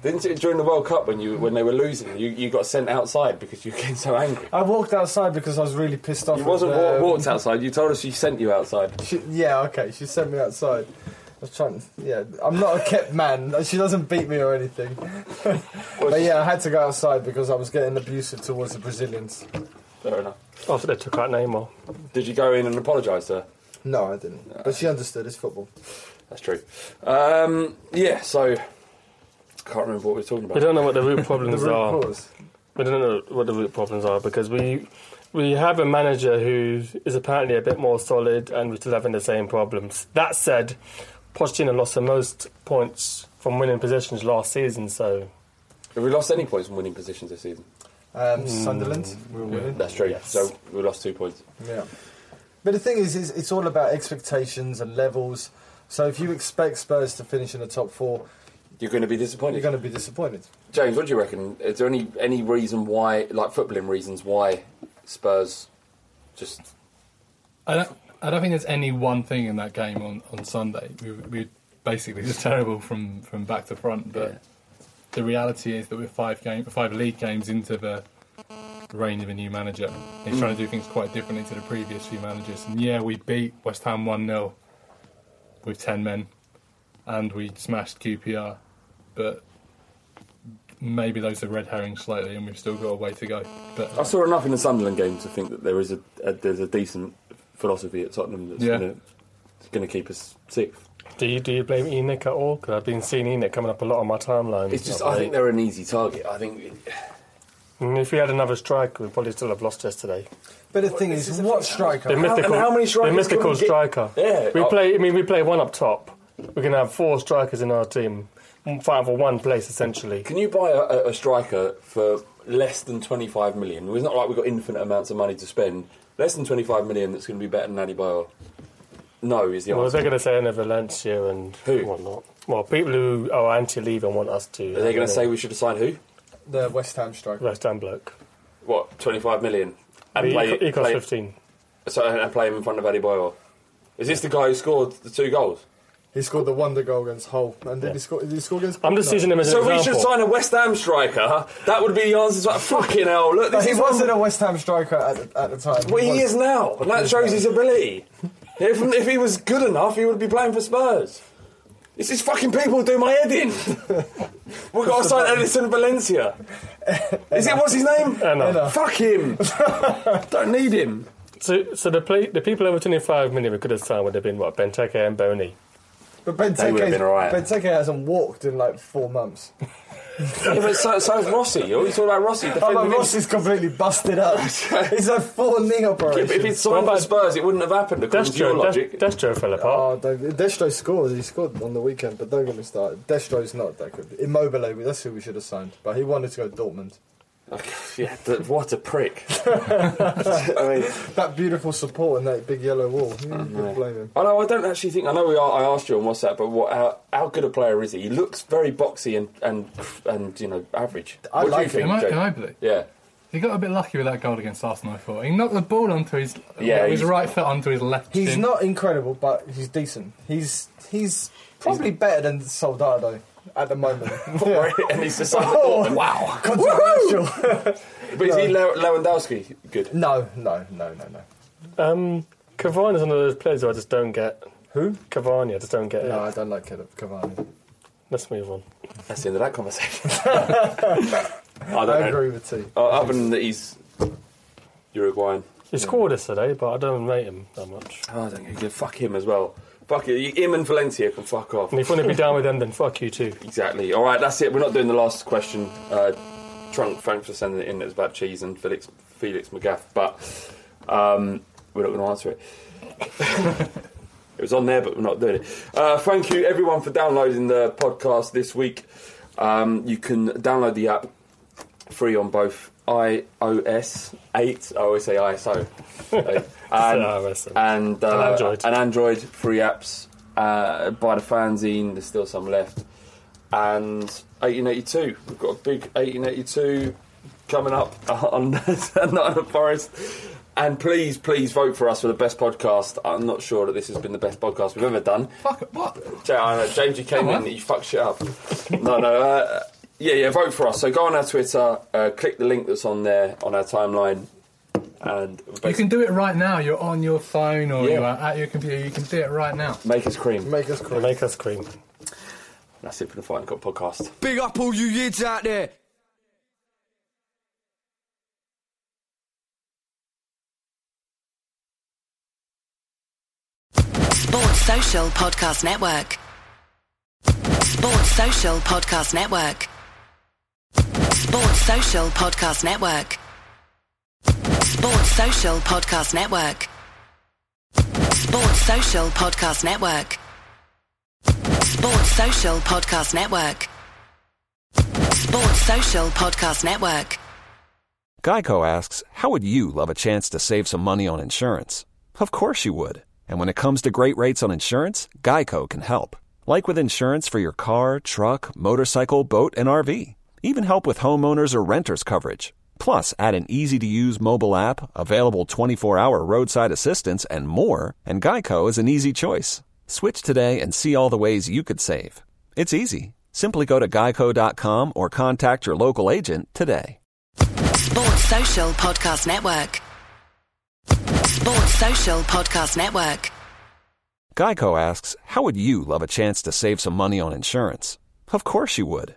Didn't it during the World Cup when you when they were losing, you, you got sent outside because you were getting so angry? I walked outside because I was really pissed off. You wasn't um, wa- walked outside. You told us she sent you outside. She, yeah, okay. She sent me outside. I was trying. Yeah, I'm not a kept man. She doesn't beat me or anything. but yeah, I had to go outside because I was getting abusive towards the Brazilians. Fair enough. After they took out Neymar. Did you go in and apologise to her? No, I didn't. But she understood. It's football. That's true. Um, yeah, so I can't remember what we were talking about. We don't know what the root The problems root are. cause. We don't know what the root problems are because we we have a manager who is apparently a bit more solid, and we're still having the same problems. That said, Pochettino lost the most points from winning positions last season, so Have we lost any points from winning positions this season? Um, Sunderland, we were winning. That's true. Yes. So we lost two points. Yeah. But the thing is, is, it's all about expectations and levels. So if you expect Spurs to finish in the top four, You're going to be disappointed. you're going to be disappointed. James, what do you reckon? Is there any any reason why, like footballing reasons, why Spurs just I don't. I don't think there's any one thing in that game on, on Sunday. We, we were basically just terrible from, from back to front. But Yeah. the reality is that we're five game, five league games into the reign of a new manager. He's trying to do things quite differently to the previous few managers. And yeah, we beat West Ham one 0 with ten men, and we smashed QPR. But maybe those are red herrings slightly, and we've still got a way to go. But I saw enough in the Sunderland game to think that there is a, a there's a decent philosophy at Tottenham that's Yeah. going to keep us sixth. do you do you blame Enoch at all? Because I've been seeing Enoch coming up a lot on my timeline. It's just I late. think they're an easy target. I think And if we had another striker, we'd probably still have lost yesterday. But the thing is, what striker? The How- mythical, and how many the strikers mythical can get? striker. Yeah, we oh. play. I mean, we play one up top. We can have four strikers in our team, fighting for one place essentially. can you buy a, a, a striker for less than 25 million? It's not like we've got infinite amounts of money to spend. Less than 25 million that's going to be better than Adebayor. No, is the Well, answer. they're going to say in Valencia and Who? whatnot. Well, people who are anti-leave and want us to. Are they going to say we should have signed who? The West Ham striker. West Ham bloke? What, 25 million? And He, play, he costs play- fifteen. So, and play him in front of Adebayor. Is this the guy who scored the two goals? He scored the wonder goal against Hull. And did, he, score, did he score against I'm just No. using him as an example. So an we should sign a West Ham striker. That would be the answer to that. Fucking hell! Look, this he is wasn't one- a West Ham striker at the, at the time. Well, he was. is now, and that shows his ability. If, if he was good enough, he would be playing for Spurs. This is fucking people do my head in. We've got to sign Edison Valencia. Is it what's his name? Enner. Fuck him. Don't need him. So, so the play, the people over 25 million we could have signed would have been what Benteke and Bony. But They would have been alright. Benteke hasn't walked in like four months. Yeah, but so, so is Rossi. You always talk about Rossi. Oh, defending but him. Ross is completely busted up. He's had four knee Yeah, operations. if he'd signed for Spurs, it wouldn't have happened according to your Destro, logic. Des- Destro fell oh, apart. Oh, don't- Destro scored. He scored on the weekend, but don't get me started. Destro's not that good. Immobile, that's who we should have signed. But he wanted to go to Dortmund. Yeah, th- what a prick. I mean, That beautiful support and that big yellow wall. Who Yeah. could blame him? I know. I don't actually think. I know. We are, I asked you on WhatsApp, but what? How, how good a player is he? He looks very boxy and and and you know average. I what like do you Am think? I, Jake? can I believe? Yeah. He got a bit lucky with that goal against Arsenal. I thought he knocked the ball onto his Yeah, his right foot onto his left. He's shin. not incredible, but he's decent. He's he's probably better than Soldado at the moment. and he's decided. Oh, wow. Controversial. But is he Le- Lewandowski good? no, no, no, no, no. Um, Cavani is one of those players who I just don't get. Who? Cavani, I just don't get No, I don't like Cavani. Let's move on. That's the end of that conversation. I don't I know. agree with T. Uh, other than that, he's Uruguayan. He scored yesterday, but I don't rate him that much. Oh, I don't give fuck him as well. Fuck it. Him and Valencia can fuck off. And if you want to be down with them, then fuck you too. Exactly. All right, that's it. We're not doing the last question. Uh, Trunk, thanks for sending it in. It was about cheese and Felix Felix McGaff, but um, we're not going to answer it. it was on there, but we're not doing it. Uh, thank you, everyone, for downloading the podcast this week. Um, you can download the app free on both iOS 8, I always say ISO, and, iOS. and, uh, And Android. and Android free apps. Uh, buy the fanzine, there's still some left. And 1882, we've got a big 1882 coming up on Nottingham Forest. And please, please vote for us for the best podcast. I'm not sure that this has been the best podcast we've ever done. Fuck it, what? Ja- I know, James, you came Come in, on. you fucked shit up. no, no, uh, yeah, yeah, vote for us. So go on our Twitter, uh, click the link that's on there on our timeline, and You can do it right now. You're on your phone or Yeah. you're at your computer. You can do it right now. make us cream. Make us cream. Make us cream. That's it for the Fighting Cock podcast. Big up all you yids out there. Sports Social Podcast Network. Sports Social Podcast Network. Sports Social Podcast Network. Sports Social Podcast Network. Sports Social Podcast Network. Sports Social Podcast Network. Sports Social Podcast Network. Geico asks, How would you love a chance to save some money on insurance? Of course you would. And when it comes to great rates on insurance, Geico can help. Like with insurance for your car, truck, motorcycle, boat, and RV. Even help with homeowners or renters coverage. Plus, add an easy to use mobile app, available 24 hour roadside assistance, and more, and Geico is an easy choice. Switch today and see all the ways you could save. It's easy. Simply go to geico.com or contact your local agent today. Sports Social Podcast Network. Sports Social Podcast Network. Geico asks, How would you love a chance to save some money on insurance? Of course you would.